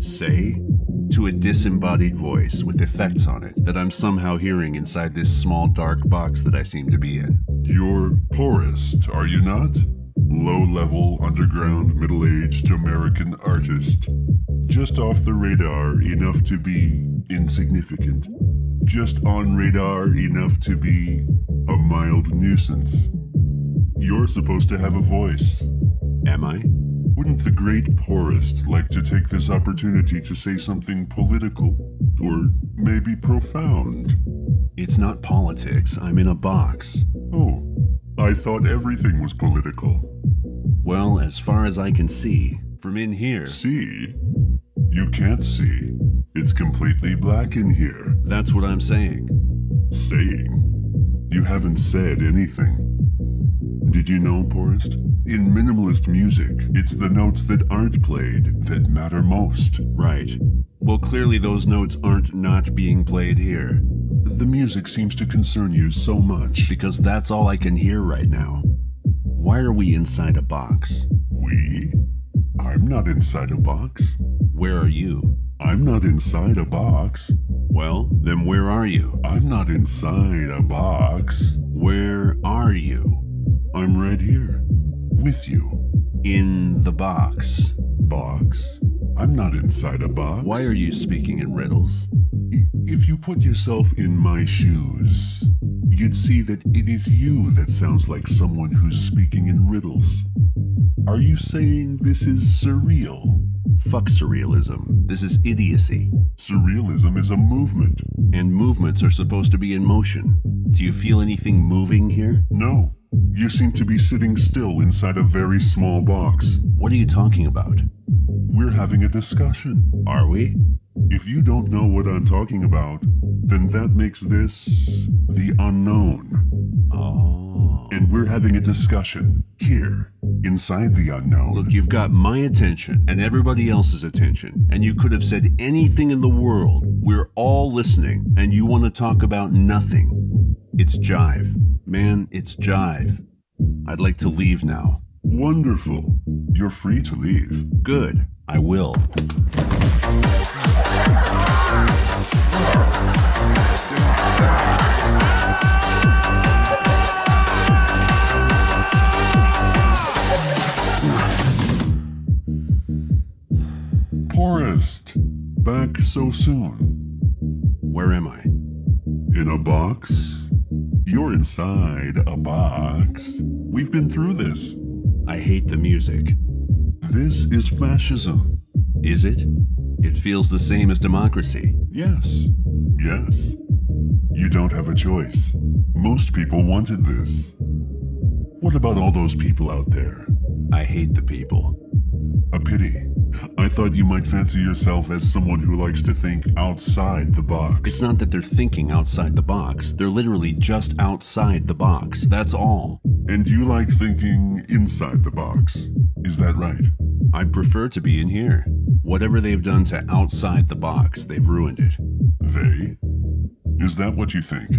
Say? To a disembodied voice with effects on it that I'm somehow hearing inside this small dark box that I seem to be in. You're poorest, are you not? Low level, underground, middle aged American artist. Just off the radar enough to be insignificant. Just on radar enough to be a mild nuisance. You're supposed to have a voice. Am I? Wouldn't the great poorest like to take this opportunity to say something political? Or maybe profound? It's not politics. I'm in a box. Oh, I thought everything was political. Well, as far as I can see, from in here, See? You can't see. It's completely black in here. that's what I'm saying. Saying? You haven't said anything. Did you know, Poorest? In minimalist music, it's the notes that aren't played that matter most. Right. Well, clearly those notes aren't not being played here, The music seems to concern you so much. because that's all I can hear right now. Why are we inside a box? We? I'm not inside a box. Where are you? I'm not inside a box. Well, then where are you? I'm not inside a box. Where are you? I'm right here. With you. In the box. Box? I'm not inside a box. Why are you speaking in riddles? I- If you put yourself in my shoes, you'd see that it is you that sounds like someone who's speaking in riddles. Are you saying this is surreal? Fuck surrealism. This is idiocy. Surrealism is a movement. And movements are supposed to be in motion. Do you feel anything moving here? No, you seem to be sitting still inside a very small box. What are you talking about? We're having a discussion. Are we? If you don't know what I'm talking about, then that makes this the unknown. Oh. And we're having a discussion here, inside the unknown. Look, you've got my attention and everybody else's attention, and you could have said anything in the world. We're all listening, and you want to talk about nothing. It's jive. Man, it's jive. I'd like to leave now. Wonderful. You're free to leave. Good. I will. Poorest. Back so soon. Where am I? In a box? You're inside a box. We've been through this. I hate the music. This is fascism. Is it? It feels the same as democracy. Yes. Yes. You don't have a choice. Most people wanted this. What about all those people out there? I hate the people. A pity. I thought you might fancy yourself as someone who likes to think outside the box. It's not that they're thinking outside the box. They're literally just outside the box. That's all. And you like thinking inside the box. Is that right? I'd prefer to be in here. Whatever they've done to outside the box, they've ruined it. They? Is that what you think?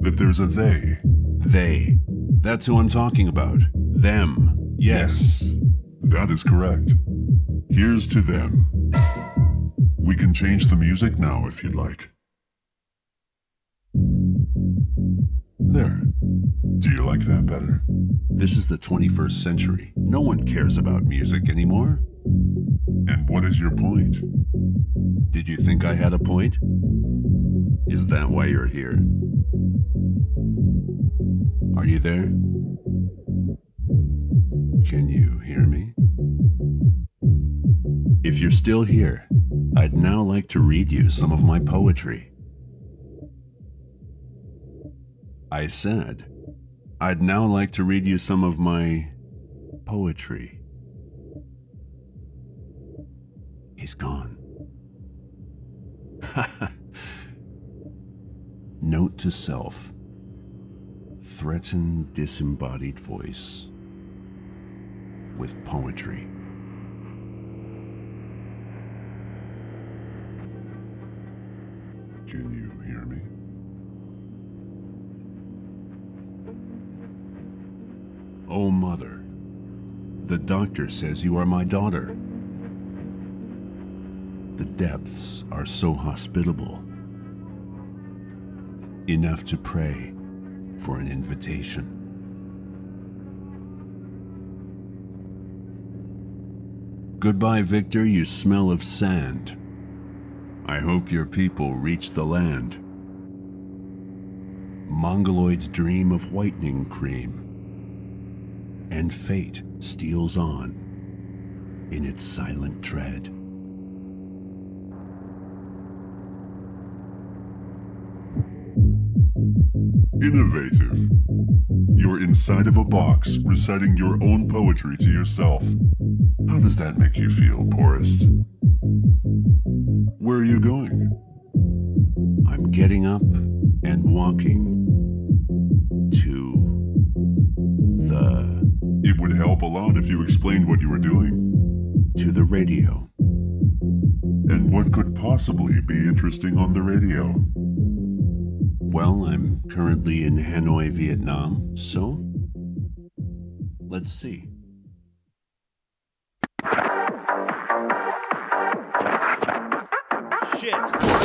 That there's a they? They. That's who I'm talking about. Them. Yes. That is correct. Here's to them. We can change the music now if you'd like. There. Do you like that better? This is the 21st century. No one cares about music anymore. And what is your point? Did you think I had a point? Is that why you're here? Are you there? Can you hear me? If you're still here, I'd now like to read you some of my poetry. I said, I'd now like to read you some of my poetry. He's gone. Note to self threaten disembodied voice with poetry. Can you hear me? Oh, mother, the doctor says you are my daughter. The depths are so hospitable. Enough to pray for an invitation. Goodbye, Victor, you smell of sand. I hope your people reach the land. Mongoloids dream of whitening cream and fate steals on in its silent tread. Innovative. You're inside of a box, reciting your own poetry to yourself. How does that make you feel, Porist? Where are you going? I'm getting up and walking to the It would help a lot if you explained what you were doing. to the radio. And what could possibly be interesting on the radio? Well, I'm currently in Hanoi, Vietnam, so let's see. Shit!